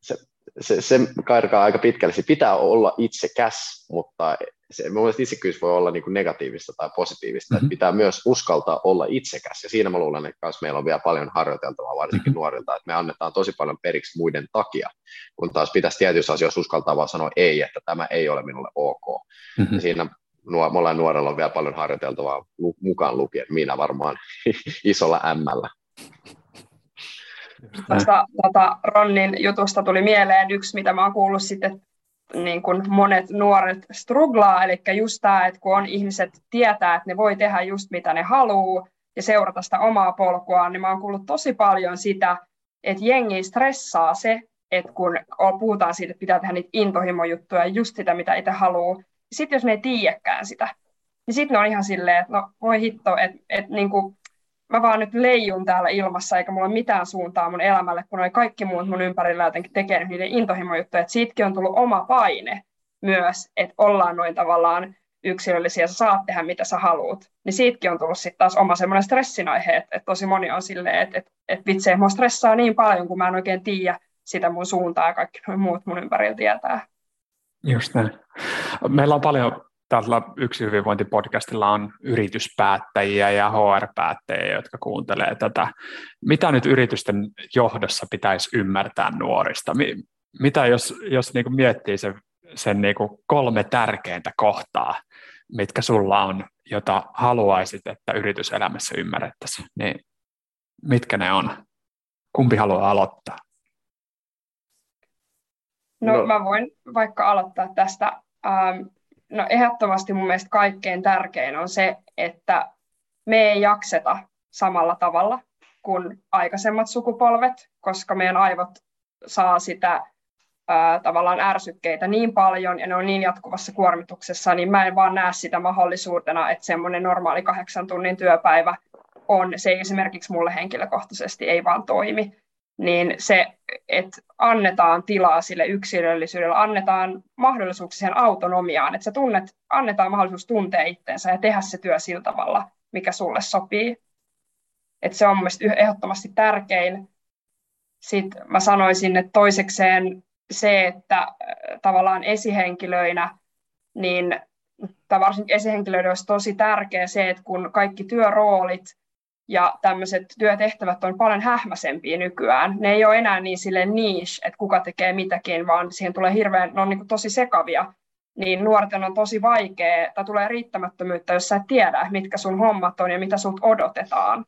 se, se, se karkaa aika pitkälle. Se pitää olla itsekäs, mutta se, mun mielestä itsekkyys voi olla niin kuin negatiivista tai positiivista, mm-hmm. että pitää myös uskaltaa olla itsekäs, ja siinä mä luulen, että meillä on vielä paljon harjoiteltavaa, varsinkin mm-hmm. nuorilta, että me annetaan tosi paljon periksi muiden takia, kun taas pitäisi tietyissä asioissa uskaltaa vaan sanoa ei, että tämä ei ole minulle ok. Mm-hmm. Ja siinä nuo, molemmat nuorella on vielä paljon harjoiteltavaa mukaan lukien, minä varmaan isolla ämmällä. Tästä tota, Ronnin jutusta tuli mieleen yksi, mitä mä oon kuullut sitten, niin kuin monet nuoret struglaa, eli just tämä, että kun on ihmiset tietää, että ne voi tehdä just mitä ne haluaa ja seurata sitä omaa polkuaan, niin mä oon kuullut tosi paljon sitä, että jengi stressaa se, että kun puhutaan siitä, että pitää tehdä niitä intohimojuttuja, just sitä, mitä itse haluaa, sitten jos ne ei tiedäkään sitä, niin sitten ne on ihan silleen, että no voi hitto, että, että niin kuin, mä vaan nyt leijun täällä ilmassa, eikä mulla ole mitään suuntaa mun elämälle, kun noi kaikki muut mun ympärillä jotenkin tekee niiden intohimojuttuja, että siitäkin on tullut oma paine myös, että ollaan noin tavallaan yksilöllisiä, sä saat tehdä mitä sä haluat, niin siitäkin on tullut sitten taas oma semmoinen stressin aihe, että, että tosi moni on silleen, että, että, että vitsi, mua stressaa niin paljon, kun mä en oikein tiedä sitä mun suuntaa ja kaikki muut mun ympärillä tietää. Just näin. Meillä on paljon tällä Yksi hyvinvointipodcastilla on yrityspäättäjiä ja HR-päättäjiä, jotka kuuntelee tätä. Mitä nyt yritysten johdossa pitäisi ymmärtää nuorista? Mitä jos, jos niin kuin miettii sen, sen niin kuin kolme tärkeintä kohtaa, mitkä sulla on, jota haluaisit, että yrityselämässä ymmärrettäisiin, niin mitkä ne on? Kumpi haluaa aloittaa? No, no mä voin vaikka aloittaa tästä. Ähm, no ehdottomasti mun mielestä kaikkein tärkein on se, että me ei jakseta samalla tavalla kuin aikaisemmat sukupolvet, koska meidän aivot saa sitä ää, tavallaan ärsykkeitä niin paljon ja ne on niin jatkuvassa kuormituksessa, niin mä en vaan näe sitä mahdollisuutena, että semmoinen normaali kahdeksan tunnin työpäivä on, se ei esimerkiksi mulle henkilökohtaisesti ei vaan toimi niin se, että annetaan tilaa sille yksilöllisyydelle, annetaan mahdollisuuksia siihen autonomiaan, että sä tunnet, annetaan mahdollisuus tuntea itsensä ja tehdä se työ sillä tavalla, mikä sulle sopii. Että se on mielestäni ehdottomasti tärkein. Sitten mä sanoisin, että toisekseen se, että äh, tavallaan esihenkilöinä, niin tai varsinkin esihenkilöiden olisi tosi tärkeä se, että kun kaikki työroolit ja tämmöiset työtehtävät on paljon hähmäsempiä nykyään. Ne ei ole enää niin sille niche, että kuka tekee mitäkin, vaan siihen tulee hirveän, ne on niin tosi sekavia. Niin nuorten on tosi vaikea, tai tulee riittämättömyyttä, jos sä et tiedä, mitkä sun hommat on ja mitä sut odotetaan.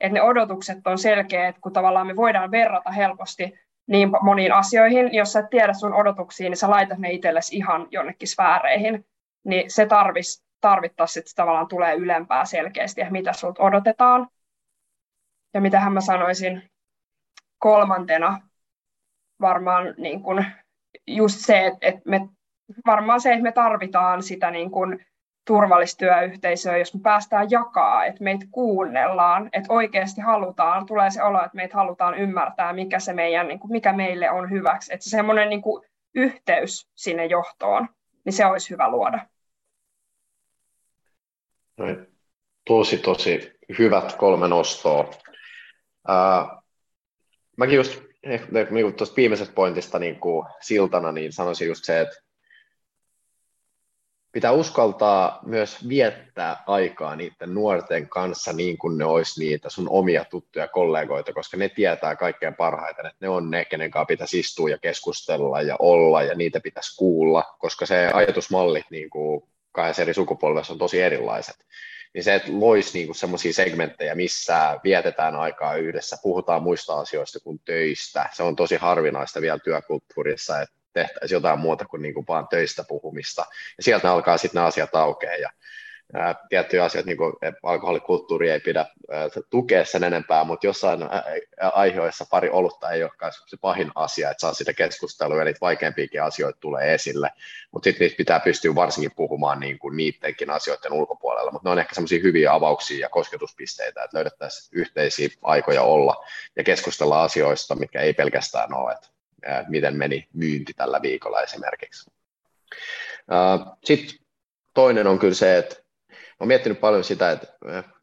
Että ne odotukset on selkeät, kun tavallaan me voidaan verrata helposti niin moniin asioihin. Jos sä et tiedä sun odotuksiin, niin sä laitat ne itsellesi ihan jonnekin sfääreihin. Niin se tarvis, tarvittaisiin, että tavallaan tulee ylempää selkeästi, ja mitä sulta odotetaan. Ja mitä mä sanoisin kolmantena, varmaan niin kuin just se, että, me, varmaan se, että me tarvitaan sitä niin kuin turvallistyöyhteisöä, jos me päästään jakaa, että meitä kuunnellaan, että oikeasti halutaan, tulee se olo, että meitä halutaan ymmärtää, mikä, se meidän, niin kuin, mikä meille on hyväksi. Että se semmoinen niin kuin yhteys sinne johtoon, niin se olisi hyvä luoda. Noin. Tosi, tosi hyvät kolme nostoa. Uh, mäkin just niin tuosta viimeisestä pointista niin kuin siltana, niin sanoisin just se, että pitää uskaltaa myös viettää aikaa niiden nuorten kanssa niin kuin ne olisi niitä sun omia tuttuja kollegoita, koska ne tietää kaikkein parhaiten, että ne on ne, kenen kanssa pitäisi istua ja keskustella ja olla ja niitä pitäisi kuulla, koska se ajatusmallit niin kuin kahdessa eri sukupolvessa on tosi erilaiset niin se, että loisi niinku semmoisia segmenttejä, missä vietetään aikaa yhdessä, puhutaan muista asioista kuin töistä. Se on tosi harvinaista vielä työkulttuurissa, että tehtäisiin jotain muuta kuin niinku vaan töistä puhumista. Ja sieltä alkaa sitten nämä asiat aukeaa. Ja tiettyjä asioita, niin kuin alkoholikulttuuri ei pidä tukea sen enempää, mutta jossain aiheissa pari olutta ei olekaan se pahin asia, että saa sitä keskustelua, eli vaikeampiakin asioita tulee esille, mutta sitten niitä pitää pystyä varsinkin puhumaan niin kuin niidenkin asioiden ulkopuolella, mutta ne on ehkä semmoisia hyviä avauksia ja kosketuspisteitä, että löydettäisiin yhteisiä aikoja olla ja keskustella asioista, mitkä ei pelkästään ole, että miten meni myynti tällä viikolla esimerkiksi. Sitten toinen on kyllä se, että olen miettinyt paljon sitä, että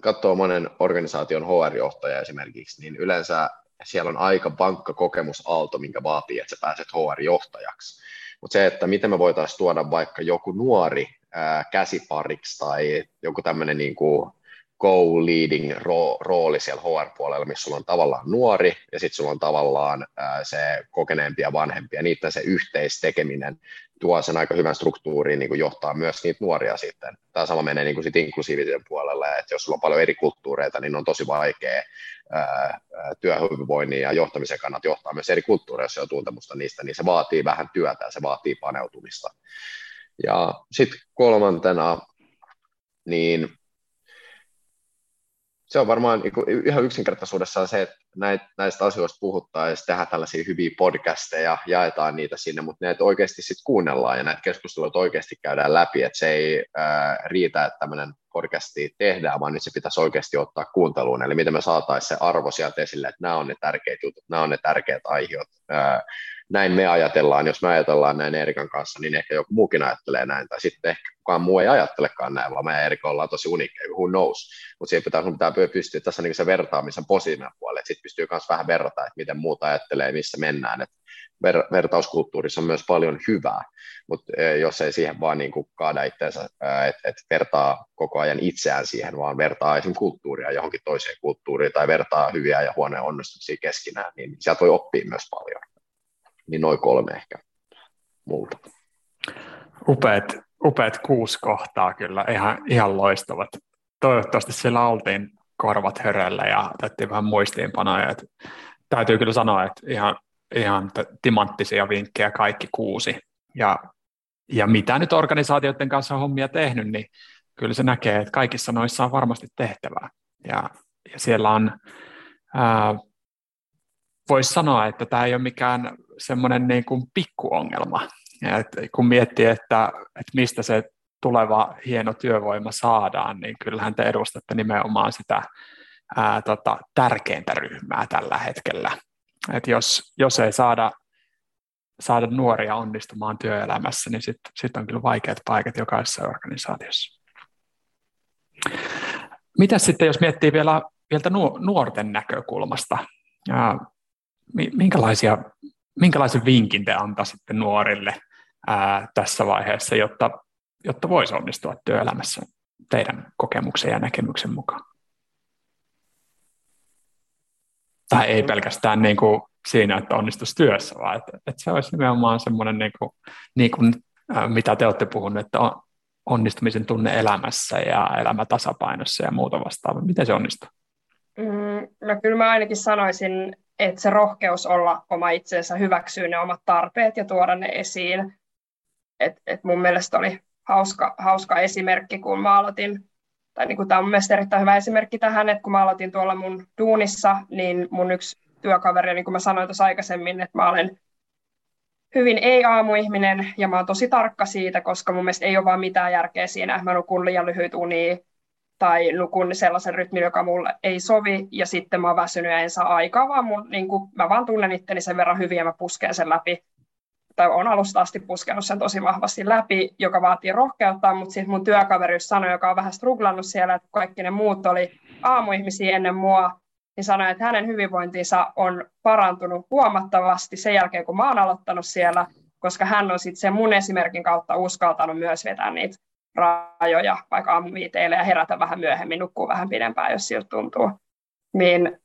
katsoo monen organisaation HR-johtaja esimerkiksi, niin yleensä siellä on aika vankka kokemusaalto, minkä vaatii, että sä pääset HR-johtajaksi. Mutta se, että miten me voitaisiin tuoda vaikka joku nuori ää, käsipariksi tai joku tämmöinen niin kuin go-leading rooli siellä HR-puolella, missä sulla on tavallaan nuori ja sitten sulla on tavallaan ää, se kokeneempi ja vanhempi ja niiden se yhteistekeminen tuo sen aika hyvän struktuuriin niin kuin johtaa myös niitä nuoria sitten. Tämä sama menee niin kuin sit inklusiivisen puolelle, että jos sulla on paljon eri kulttuureita, niin on tosi vaikea ää, työhyvinvoinnin ja johtamisen kannalta johtaa myös eri kulttuureissa jo tuntemusta niistä, niin se vaatii vähän työtä ja se vaatii paneutumista. Ja sitten kolmantena, niin se on varmaan niin ihan yksinkertaisuudessaan se, että näistä asioista puhuttaa ja tehdään tällaisia hyviä podcasteja, jaetaan niitä sinne, mutta näitä oikeasti sitten kuunnellaan ja näitä keskusteluita oikeasti käydään läpi, että se ei ää, riitä, että tämmöinen podcasti tehdään, vaan nyt se pitäisi oikeasti ottaa kuunteluun, eli miten me saataisiin se arvo sieltä esille, että nämä on ne tärkeät jutut, nämä on ne tärkeät aiheet, ää, näin me ajatellaan, jos me ajatellaan näin Erikan kanssa, niin ehkä joku muukin ajattelee näin, tai sitten ehkä kukaan muu ei ajattelekaan näin, vaan me ja Erika ollaan tosi unikkeja, who knows, mutta siihen pitää, pitää pystyä tässä niin se vertaamisen positiivinen puoli, että sitten pystyy myös vähän verrata, että miten muuta ajattelee, missä mennään, että ver, vertauskulttuurissa on myös paljon hyvää, mutta e, jos ei siihen vaan niin kuin kaada itseensä, että et vertaa koko ajan itseään siihen, vaan vertaa esimerkiksi kulttuuria johonkin toiseen kulttuuriin tai vertaa hyviä ja huonoja onnistumisia keskenään, niin sieltä voi oppia myös paljon niin noin kolme ehkä multa. Upeat, upeat kuusi kohtaa kyllä, ihan, ihan loistavat. Toivottavasti siellä oltiin korvat höröllä ja otettiin vähän muistiinpanoja. Että täytyy kyllä sanoa, että ihan, ihan timanttisia vinkkejä kaikki kuusi. Ja, ja mitä nyt organisaatioiden kanssa on hommia tehnyt, niin kyllä se näkee, että kaikissa noissa on varmasti tehtävää. Ja, ja siellä on voisi sanoa, että tämä ei ole mikään semmoinen niin kuin pikkuongelma. Et kun miettii, että, että mistä se tuleva hieno työvoima saadaan, niin kyllähän te edustatte nimenomaan sitä ää, tota, tärkeintä ryhmää tällä hetkellä. Et jos, jos ei saada, saada nuoria onnistumaan työelämässä, niin sitten sit on kyllä vaikeat paikat jokaisessa organisaatiossa. Mitä sitten, jos miettii vielä, vielä nuorten näkökulmasta? minkälaisia, minkälaisen vinkin te antaisitte nuorille ää, tässä vaiheessa, jotta, jotta voisi onnistua työelämässä teidän kokemuksen ja näkemyksen mukaan? Tai ei pelkästään niin kuin siinä, että onnistuisi työssä, vaan että, että se olisi nimenomaan semmoinen, niin kuin, niin kuin, mitä te olette puhuneet, että on onnistumisen tunne elämässä ja elämä tasapainossa ja muuta vastaavaa. Miten se onnistuu? Mm, no kyllä mä ainakin sanoisin, että se rohkeus olla oma itsensä, hyväksyä ne omat tarpeet ja tuoda ne esiin. Et, et mun mielestä oli hauska, hauska esimerkki, kun mä aloitin, tai niin tämä on mun mielestä erittäin hyvä esimerkki tähän, että kun mä aloitin tuolla mun duunissa, niin mun yksi työkaveri, niin kuin mä sanoin tuossa aikaisemmin, että mä olen hyvin ei-aamuihminen ja mä oon tosi tarkka siitä, koska mun mielestä ei ole vaan mitään järkeä siinä, että mä nukun liian lyhyt unia tai nukun sellaisen rytmin, joka mulle ei sovi, ja sitten mä oon väsynyt ja en saa aikaa, vaan mun, niin kuin, mä vaan tunnen itteni sen verran hyvin ja mä pusken sen läpi, tai on alusta asti puskenut sen tosi vahvasti läpi, joka vaatii rohkeutta, mutta sitten mun työkaveri sanoi, joka on vähän struglannut siellä, että kaikki ne muut oli aamuihmisiä ennen mua, niin sanoi, että hänen hyvinvointinsa on parantunut huomattavasti sen jälkeen, kun mä oon aloittanut siellä, koska hän on sitten sen mun esimerkin kautta uskaltanut myös vetää niitä rajoja vaikka aamuviiteille ja herätä vähän myöhemmin, nukkuu vähän pidempään, jos siltä tuntuu. Niin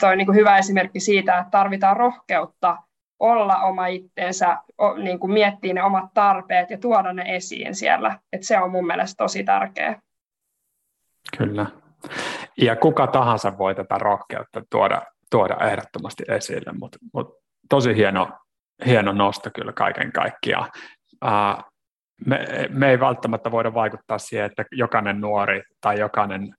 toi on niin kuin hyvä esimerkki siitä, että tarvitaan rohkeutta olla oma itteensä, niin kuin miettiä ne omat tarpeet ja tuoda ne esiin siellä. Et se on mun mielestä tosi tärkeää. Kyllä. Ja kuka tahansa voi tätä rohkeutta tuoda, tuoda ehdottomasti esille, mutta mut tosi hieno, hieno nosto kyllä kaiken kaikkiaan. Me, me ei välttämättä voida vaikuttaa siihen, että jokainen nuori tai jokainen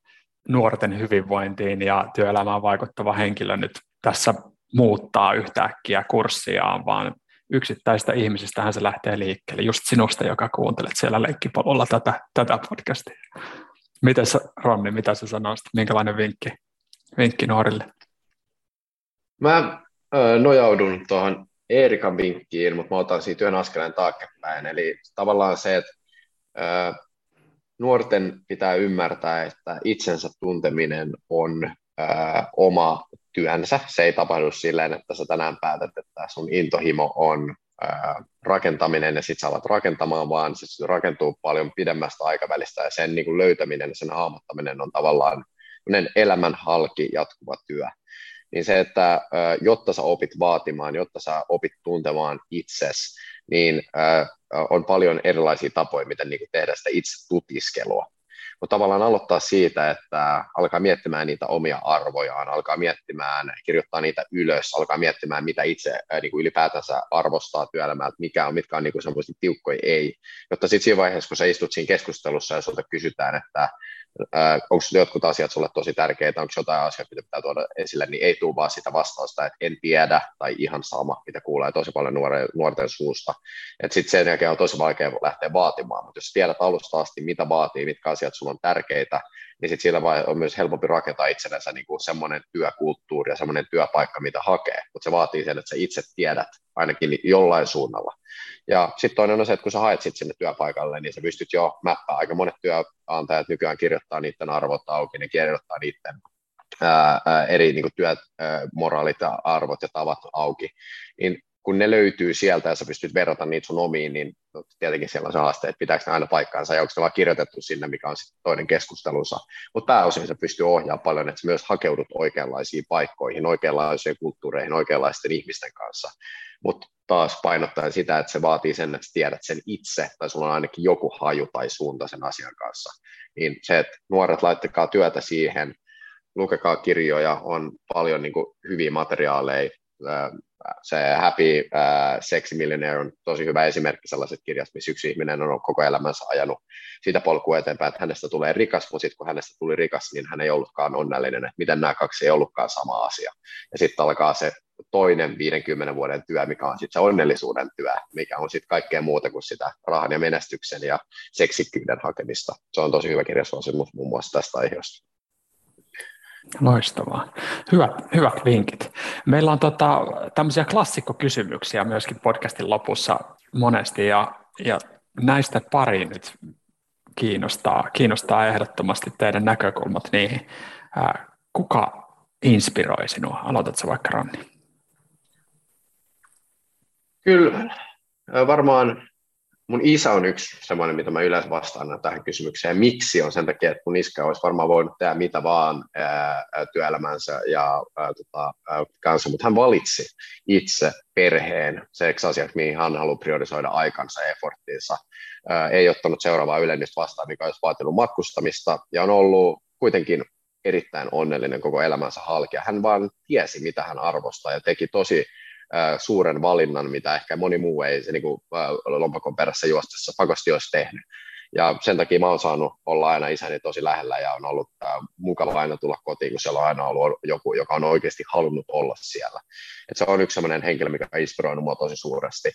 nuorten hyvinvointiin ja työelämään vaikuttava henkilö nyt tässä muuttaa yhtäkkiä kurssiaan, vaan yksittäistä ihmisistähän se lähtee liikkeelle, just sinusta, joka kuuntelet siellä leikkipolulla tätä, tätä podcastia. Miten sä, Ronni, mitä sä sanoisit, minkälainen vinkki, vinkki nuorille? Mä nojaudun tuohon Eerikan vinkkiin, mutta mä otan siitä yhden askeleen taaksepäin. Eli tavallaan se, että ää, nuorten pitää ymmärtää, että itsensä tunteminen on ää, oma työnsä. Se ei tapahdu silleen, että sä tänään päätät, että sun intohimo on rakentaminen ja sitten sä alat rakentamaan, vaan se rakentuu paljon pidemmästä aikavälistä ja sen niin kuin löytäminen ja sen hahmottaminen on tavallaan elämän halki jatkuva työ. Niin se, että jotta sä opit vaatimaan, jotta sä opit tuntemaan itses, niin on paljon erilaisia tapoja, miten niin tehdä sitä itse tutiskelua mutta tavallaan aloittaa siitä, että alkaa miettimään niitä omia arvojaan, alkaa miettimään, kirjoittaa niitä ylös, alkaa miettimään, mitä itse niin kuin ylipäätänsä arvostaa työelämää, mitkä on, mitkä on niin semmoisia tiukkoja ei, jotta sitten siinä vaiheessa, kun sä istut siinä keskustelussa ja sulta kysytään, että onko jotkut asiat sulle tosi tärkeitä, onko jotain asioita, mitä pitää tuoda esille, niin ei tule vaan sitä vastausta, että en tiedä tai ihan sama, mitä kuulee tosi paljon nuorten, nuorten suusta. Sitten sen jälkeen on tosi vaikea lähteä vaatimaan, mutta jos tiedät alusta asti, mitä vaatii, mitkä asiat sulla on tärkeitä, niin sitten sillä on myös helpompi rakentaa itsellensä niin kuin semmoinen työkulttuuri ja semmoinen työpaikka, mitä hakee, mutta se vaatii sen, että sä itse tiedät ainakin jollain suunnalla. Ja sitten toinen on se, että kun sä haet sit sinne työpaikalle, niin sä pystyt jo mäppää. Aika monet työnantajat nykyään kirjoittaa niiden arvot auki, ne kirjoittaa niiden ää, eri niin työmoraalit ja arvot ja tavat auki. Niin kun ne löytyy sieltä ja sä pystyt verrata niitä sun omiin, niin tietenkin siellä on se haaste, että pitääkö ne aina paikkaansa ja onko ne vaan kirjoitettu sinne, mikä on sitten toinen keskustelunsa. Mutta pääosin se pystyy ohjaamaan paljon, että sä myös hakeudut oikeanlaisiin paikkoihin, oikeanlaisiin kulttuureihin, oikeanlaisten ihmisten kanssa. Mutta taas painottaen sitä, että se vaatii sen, että tiedät sen itse, tai sulla on ainakin joku haju tai suunta sen asian kanssa. Niin se, että nuoret laittakaa työtä siihen, lukekaa kirjoja, on paljon niin kuin, hyviä materiaaleja, se Happy uh, Sexy Millionaire on tosi hyvä esimerkki sellaiset kirjasta, missä yksi ihminen on koko elämänsä ajanut sitä polkua eteenpäin, että hänestä tulee rikas, mutta sitten kun hänestä tuli rikas, niin hän ei ollutkaan onnellinen, että miten nämä kaksi ei ollutkaan sama asia. Ja sitten alkaa se toinen 50 vuoden työ, mikä on sitten se onnellisuuden työ, mikä on sitten kaikkea muuta kuin sitä rahan ja menestyksen ja seksikkyyden hakemista. Se on tosi hyvä kirjasuosimus muun muassa tästä aiheesta. Loistavaa. Hyvät, hyvät vinkit. Meillä on tota, tämmöisiä klassikkokysymyksiä myöskin podcastin lopussa monesti, ja, ja näistä pari nyt kiinnostaa, kiinnostaa ehdottomasti teidän näkökulmat niihin. Kuka inspiroi sinua? Aloitatko vaikka Ronni? Kyllä, varmaan mun isä on yksi semmoinen, mitä mä yleensä vastaan tähän kysymykseen. Miksi on sen takia, että mun iskä olisi varmaan voinut tehdä mitä vaan ää, työelämänsä ja ää, tota, ää, kanssa, mutta hän valitsi itse perheen seksi asiat, mihin hän haluaa priorisoida aikansa ja efforttiinsa. Ei ottanut seuraavaa ylennystä vastaan, mikä olisi vaatinut matkustamista ja on ollut kuitenkin erittäin onnellinen koko elämänsä halki. Hän vaan tiesi, mitä hän arvostaa ja teki tosi suuren valinnan, mitä ehkä moni muu ei se niin kuin, lompakon perässä juostessa pakosti olisi tehnyt. Ja sen takia mä oon saanut olla aina isäni tosi lähellä ja on ollut äh, mukava aina tulla kotiin, kun siellä on aina ollut joku, joka on oikeasti halunnut olla siellä. Et se on yksi sellainen henkilö, mikä on inspiroinut mua tosi suuresti.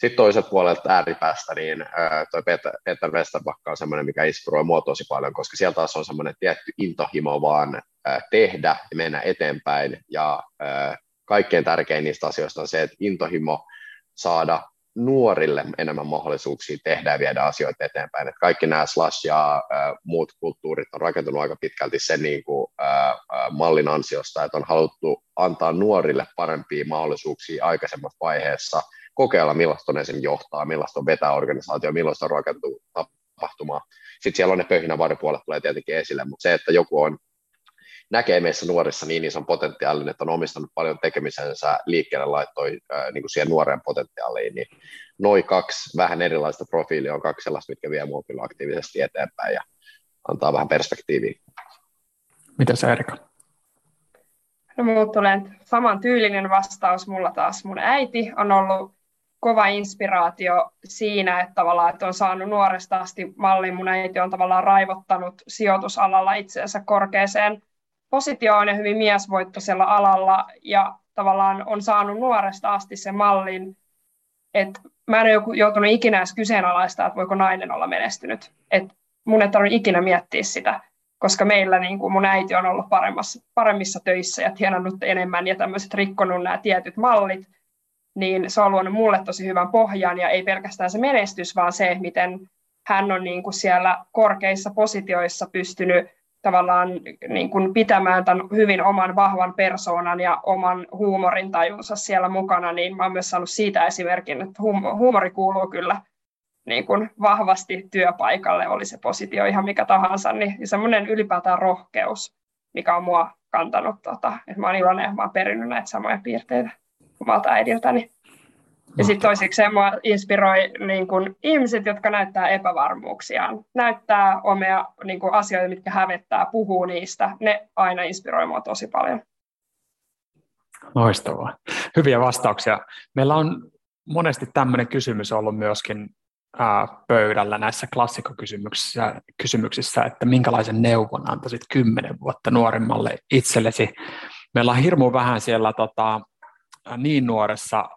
Sitten toiset puolet ääripäästä, niin äh, Peter, Westerbakka on sellainen, mikä inspiroi mua tosi paljon, koska sieltä taas on sellainen tietty intohimo vaan äh, tehdä ja mennä eteenpäin ja äh, kaikkein tärkein niistä asioista on se, että intohimo saada nuorille enemmän mahdollisuuksia tehdä ja viedä asioita eteenpäin. Että kaikki nämä slash ja äh, muut kulttuurit on rakentunut aika pitkälti sen niin kuin, äh, mallin ansiosta, että on haluttu antaa nuorille parempia mahdollisuuksia aikaisemmassa vaiheessa kokeilla, millaista on esim. johtaa, millaista on vetää organisaatio, millaista on rakentuu tapahtumaa. Sitten siellä on ne pöhinä varpuolet tulee tietenkin esille, mutta se, että joku on näkee meissä nuorissa niin ison potentiaalin, että on omistanut paljon tekemisensä liikkeelle laittoi niin kuin siihen nuoreen potentiaaliin, niin noin kaksi vähän erilaista profiilia on kaksi sellaista, mitkä vie mua kyllä aktiivisesti eteenpäin ja antaa vähän perspektiiviä. Mitä se Erika? No mulla tulee saman tyylinen vastaus. Mulla taas mun äiti on ollut kova inspiraatio siinä, että tavallaan että on saanut nuoresta asti mallin. Mun äiti on tavallaan raivottanut sijoitusalalla itseensä korkeaseen positio on ja hyvin miesvoittoisella alalla ja tavallaan on saanut nuoresta asti sen mallin, että mä en ole joutunut ikinä edes kyseenalaistaa, että voiko nainen olla menestynyt. Et mun ei tarvitse ikinä miettiä sitä, koska meillä niin kuin mun äiti on ollut paremmassa, paremmissa töissä ja tienannut enemmän ja tämmöiset rikkonut nämä tietyt mallit, niin se on luonut mulle tosi hyvän pohjan ja ei pelkästään se menestys, vaan se, miten hän on niin kuin siellä korkeissa positioissa pystynyt tavallaan niin kuin pitämään tämän hyvin oman vahvan persoonan ja oman huumorintajunsa siellä mukana, niin mä oon myös saanut siitä esimerkin, että huumori kuuluu kyllä niin kuin vahvasti työpaikalle, oli se positio ihan mikä tahansa, niin semmoinen ylipäätään rohkeus, mikä on mua kantanut, tota, että mä oon iloinen, mä oon perinnyt näitä samoja piirteitä omalta äidiltäni. Ja sitten toiseksi mua inspiroi niin kun, ihmiset, jotka näyttää epävarmuuksiaan, näyttää omia niin kun, asioita, mitkä hävettää, puhuu niistä. Ne aina inspiroi mua tosi paljon. Loistavaa. Hyviä vastauksia. Meillä on monesti tämmöinen kysymys ollut myöskin pöydällä näissä klassikokysymyksissä, kysymyksissä, että minkälaisen neuvon antaisit kymmenen vuotta nuoremmalle itsellesi. Meillä on hirmu vähän siellä tota, niin nuoressa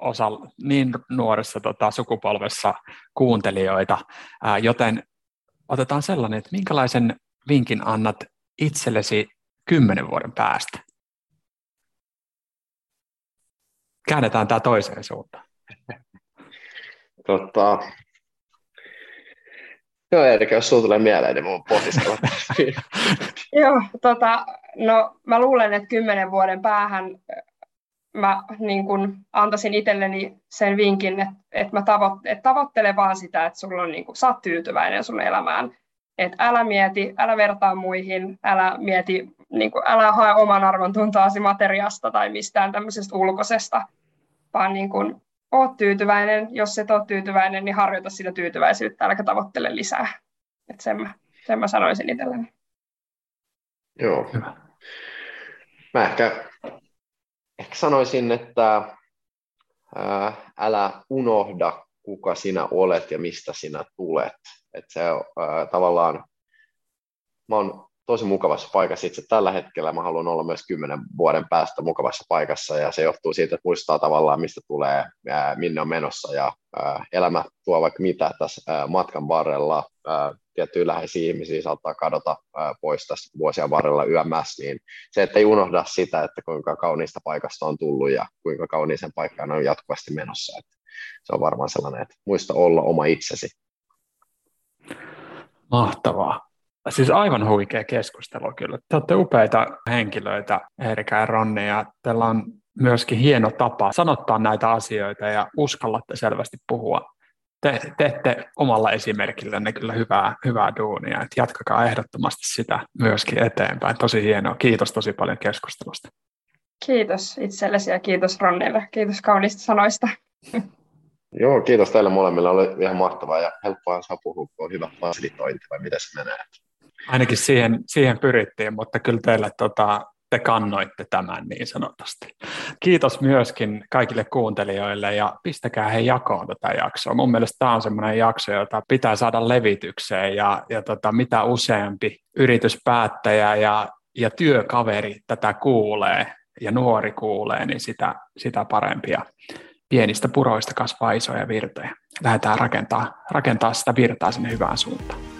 osa, niin nuoressa tota, sukupolvessa kuuntelijoita, ää, joten otetaan sellainen, että minkälaisen vinkin annat itsellesi kymmenen vuoden päästä? Käännetään tämä toiseen suuntaan. Tota, Joo, Erika, jos sinulla tulee mieleen, niin mun pohdiskella Joo, tota, no mä luulen, että kymmenen vuoden päähän mä niin kun antaisin itselleni sen vinkin, että, että mä tavo, että tavoittele vaan sitä, että sulla on, niin kun, sä oot tyytyväinen sun elämään. Että älä mieti, älä vertaa muihin, älä mieti, niin kun, älä hae oman arvon tuntoasi materiasta tai mistään tämmöisestä ulkoisesta, vaan niin kun, oot tyytyväinen. Jos et ole tyytyväinen, niin harjoita sitä tyytyväisyyttä, äläkä tavoittele lisää. Että sen, mä, sen mä sanoisin itselleni. Joo. Hyvä. Mä ehkä ehkä sanoisin, että älä unohda, kuka sinä olet ja mistä sinä tulet. Että se tavallaan, mä oon tosi mukavassa paikassa itse tällä hetkellä. Mä haluan olla myös kymmenen vuoden päästä mukavassa paikassa ja se johtuu siitä, että muistaa tavallaan, mistä tulee, minne on menossa ja elämä tuo vaikka mitä tässä matkan varrella. Tiettyjä läheisiä ihmisiä saattaa kadota pois tässä vuosien varrella yömässä, niin se, että ei unohda sitä, että kuinka kauniista paikasta on tullut ja kuinka kauniisen paikkaan on jatkuvasti menossa. Että se on varmaan sellainen, että muista olla oma itsesi. Mahtavaa. Siis aivan huikea keskustelu kyllä. Te olette upeita henkilöitä, Erika ja Ronni, ja teillä on myöskin hieno tapa sanottaa näitä asioita ja uskallatte selvästi puhua. Te teette omalla esimerkillänne kyllä hyvää, hyvää duunia, että jatkakaa ehdottomasti sitä myöskin eteenpäin. Tosi hienoa. Kiitos tosi paljon keskustelusta. Kiitos itsellesi ja kiitos Ronnille. Kiitos kauniista sanoista. Joo, kiitos teille molemmille. Oli ihan mahtavaa ja helppoa saa puhua, kun on hyvä fasilitointi vai miten se menee. Ainakin siihen, siihen pyrittiin, mutta kyllä teille tota, te kannoitte tämän niin sanotusti. Kiitos myöskin kaikille kuuntelijoille ja pistäkää he jakoon tätä jaksoa. Mun mielestä tämä on semmoinen jakso, jota pitää saada levitykseen ja, ja tota, mitä useampi yrityspäättäjä ja, ja työkaveri tätä kuulee ja nuori kuulee, niin sitä, sitä parempia. Pienistä puroista kasvaa isoja virtoja. Lähdetään rakentaa, rakentaa sitä virtaa sinne hyvään suuntaan.